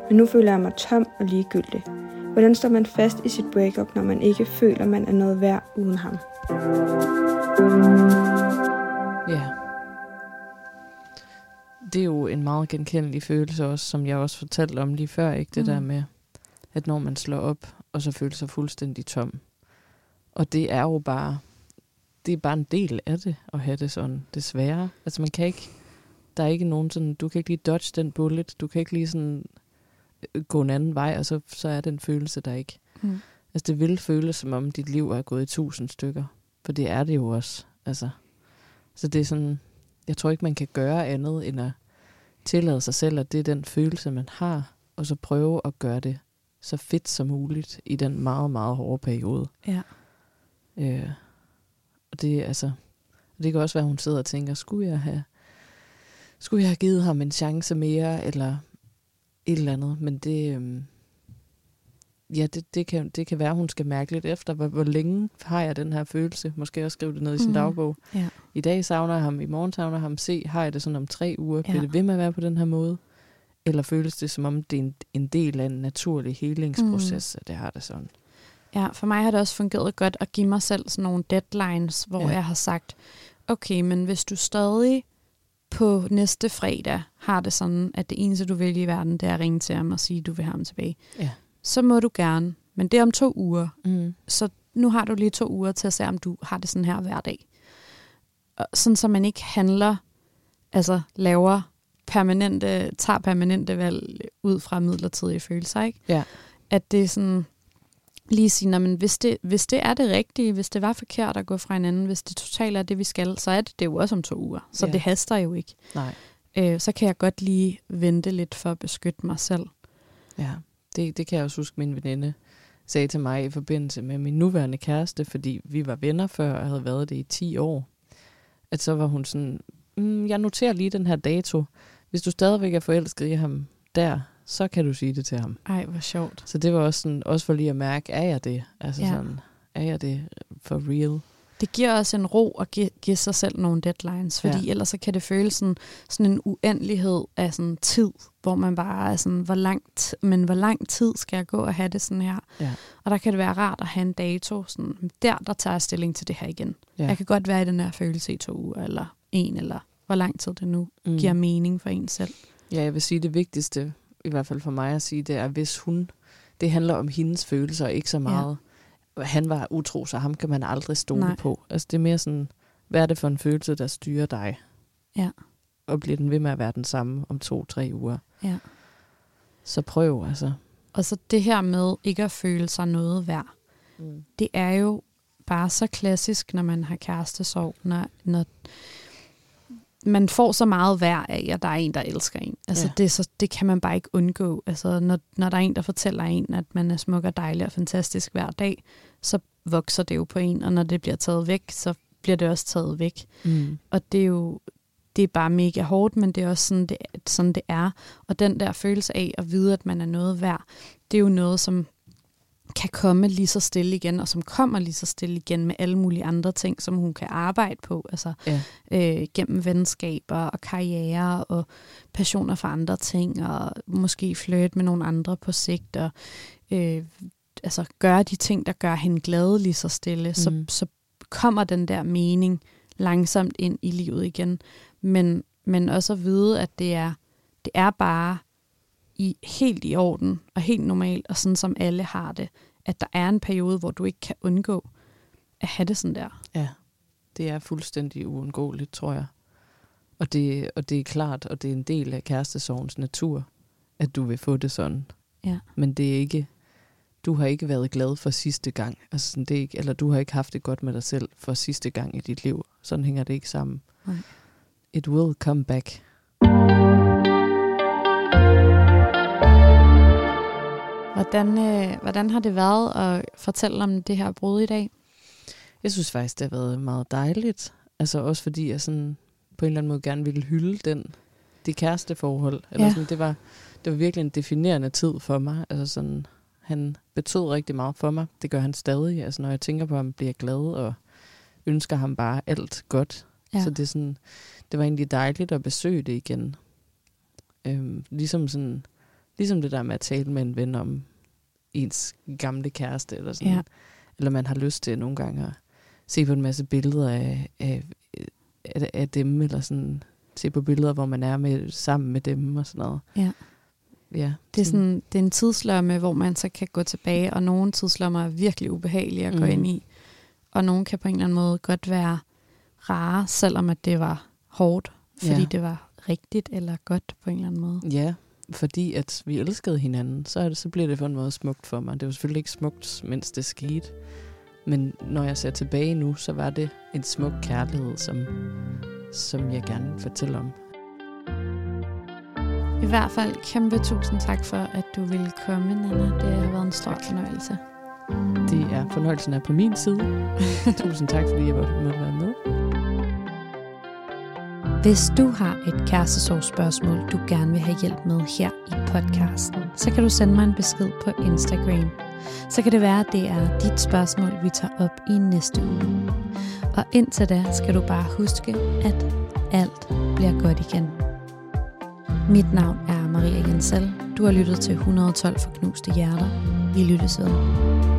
Men nu føler jeg mig tom og ligegyldig. Hvordan står man fast i sit breakup, når man ikke føler, man er noget værd uden ham? Ja. Det er jo en meget genkendelig følelse også, som jeg også fortalte om lige før, ikke? Det Mm. der med, at når man slår op, og så føler sig fuldstændig tom. Og det er jo bare, det er bare en del af det, at have det sådan, desværre. Altså man kan ikke, der er ikke nogen sådan, du kan ikke lige dodge den bullet, du kan ikke lige sådan gå en anden vej, og så, så er den følelse der ikke. Mm. Altså det vil føles, som om dit liv er gået i tusind stykker. For det er det jo også. Altså. Så det er sådan, jeg tror ikke, man kan gøre andet, end at tillade sig selv, at det er den følelse, man har, og så prøve at gøre det så fedt som muligt i den meget, meget hårde periode. Ja. Øh, og det, er altså, det kan også være, at hun sidder og tænker, skulle jeg have, skulle jeg have givet ham en chance mere, eller et eller andet. Men det, øhm, ja, det, det, kan, det kan være, hun skal mærke lidt efter, hvor, hvor længe har jeg den her følelse. Måske også skrive det ned i sin Mhm. dagbog. Ja. I dag savner jeg ham, i morgen savner jeg ham. Se, har jeg det sådan om tre uger? Bliver Ja. det ved med at være på den her måde? Eller føles det, som om det er en, en del af en naturlig helingsproces, Mm. at det har det sådan? Ja, for mig har det også fungeret godt at give mig selv sådan nogle deadlines, hvor. Ja. jeg har sagt, okay, men hvis du stadig på næste fredag har det sådan, at det eneste, du vil i verden, det er at ringe til ham og sige, at du vil have ham tilbage, Ja. så må du gerne. Men det er om to uger. Mm. Så nu har du lige to uger til at se, om du har det sådan her hver dag. Og Sådan, så man ikke handler, altså laver permanente, tager permanente valg ud fra midlertidige følelser, ikke? Ja. At det er sådan, lige sige, "Nå, men hvis det, hvis det er det rigtige, hvis det var forkert at gå fra hinanden, hvis det totalt er det, vi skal, så er det det jo også om to uger. Så Ja. det haster jo ikke. Nej. Øh, så kan jeg godt lige vente lidt for at beskytte mig selv. Ja, det, det kan jeg også huske, min veninde sagde til mig i forbindelse med min nuværende kæreste, fordi vi var venner før og havde været det i 10 år. At så var hun sådan, mm, jeg noterer lige den her dato. Hvis du stadigvæk er forelsket i ham der, så kan du sige det til ham. Ej, hvor sjovt. Så det var også, sådan, også for lige at mærke, er jeg det? Altså Ja. sådan, er jeg det for real? Det giver også en ro at give, give sig selv nogle deadlines, fordi ja. Ellers så kan det føles sådan, sådan en uendelighed af sådan tid, hvor man bare er sådan, hvor langt, men hvor lang tid skal jeg gå og have det sådan her? Ja. Og der kan det være rart at have en dato, sådan, der, der tager jeg stilling til det her igen. Ja. Jeg kan godt være i den her følelse i to uger, eller en, eller hvor lang tid det nu mm. giver mening for en selv. Ja, jeg vil sige, det vigtigste, i hvert fald for mig at sige, det er, hvis hun, det handler om hendes følelser, og ikke så meget, ja. han var utro, så ham kan man aldrig stole. Nej. på. Altså det er mere sådan, hvad er det for en følelse, der styrer dig? Ja. Og bliver den ved med at være den samme om to-tre uger? Ja. Så prøv, altså. Og så det her med ikke at føle sig noget værd. Mm. det er jo bare så klassisk, når man har kærestesorg, når, når man får så meget værd af, at der er en, der elsker en. Altså, ja. Det, så, det kan man bare ikke undgå. Altså, når, når der er en, der fortæller en, at man er smuk og dejlig og fantastisk hver dag, så vokser det jo på en, og når det bliver taget væk, så bliver det også taget væk. Mm. Og det er jo det er bare mega hårdt, men det er også sådan det, sådan, det er. Og den der følelse af at vide, at man er noget værd, det er jo noget, som kan komme lige så stille igen, og som kommer lige så stille igen med alle mulige andre ting, som hun kan arbejde på, altså Ja. øh, gennem venskaber og karriere og passioner for andre ting, og måske flirt med nogle andre på sigt, og øh, altså gøre de ting, der gør hende glad lige så stille, mm. så, så kommer den der mening langsomt ind i livet igen. Men, men også at vide, at det er, det er bare i, helt i orden og helt normalt, og sådan som alle har det, at der er en periode, hvor du ikke kan undgå at have det sådan der. Ja, det er fuldstændig uundgåeligt, tror jeg. Og det, og det er klart, og det er en del af kærestesorgens natur, at du vil få det sådan. Ja. Men det er ikke, du har ikke været glad for sidste gang. Altså sådan, det er ikke, eller du har ikke haft det godt med dig selv for sidste gang i dit liv. Sådan hænger det ikke sammen. Nej. It will come back. Hvordan, øh, hvordan har det været at fortælle om det her brud i dag? Jeg synes faktisk, det har været meget dejligt. Altså også fordi jeg sådan på en eller anden måde gerne ville hylde den, det kæresteforhold. Eller Ja. sådan, det, var, det var virkelig en definerende tid for mig. Altså sådan, han betød rigtig meget for mig. Det gør han stadig. Altså når jeg tænker på ham, bliver jeg glad og ønsker ham bare alt godt. Ja. Så det, er sådan, det var egentlig dejligt at besøge det igen. Øhm, ligesom, sådan, ligesom det der med at tale med en ven om ens gamle kæreste. Eller, sådan. Ja. eller man har lyst til nogle gange at se på en masse billeder af, af, af, af dem. Eller sådan, se på billeder, hvor man er med, sammen med dem og sådan noget. Ja. Ja, Det er, sådan, det er en tidslomme, hvor man så kan gå tilbage, og nogle tidslommer er virkelig ubehagelige at gå Mhm. ind i. Og nogle kan på en eller anden måde godt være rare, selvom at det var hårdt, fordi Ja. det var rigtigt eller godt på en eller anden måde. Ja, fordi at vi elskede hinanden, så, er det, så bliver det på en måde smukt for mig. Det var selvfølgelig ikke smukt, mens det skete. Men når jeg ser tilbage nu, så var det en smuk kærlighed, som, som jeg gerne vil fortælle om. I hvert fald kæmpe tusind tak for, at du ville komme, Nana. Det har været en stor fornøjelse. Det er fornøjelsen er på min side. Tusind tak, fordi jeg måtte være med. Hvis du har et kærestesorgsspørgsmål, du gerne vil have hjælp med her i podcasten, så kan du sende mig en besked på Instagram. Så kan det være, at det er dit spørgsmål, vi tager op i næste uge. Og indtil da skal du bare huske, at alt bliver godt igen. Mit navn er Maria Jensel. Du har lyttet til 112 for knuste hjerter. Vi lyttes ved.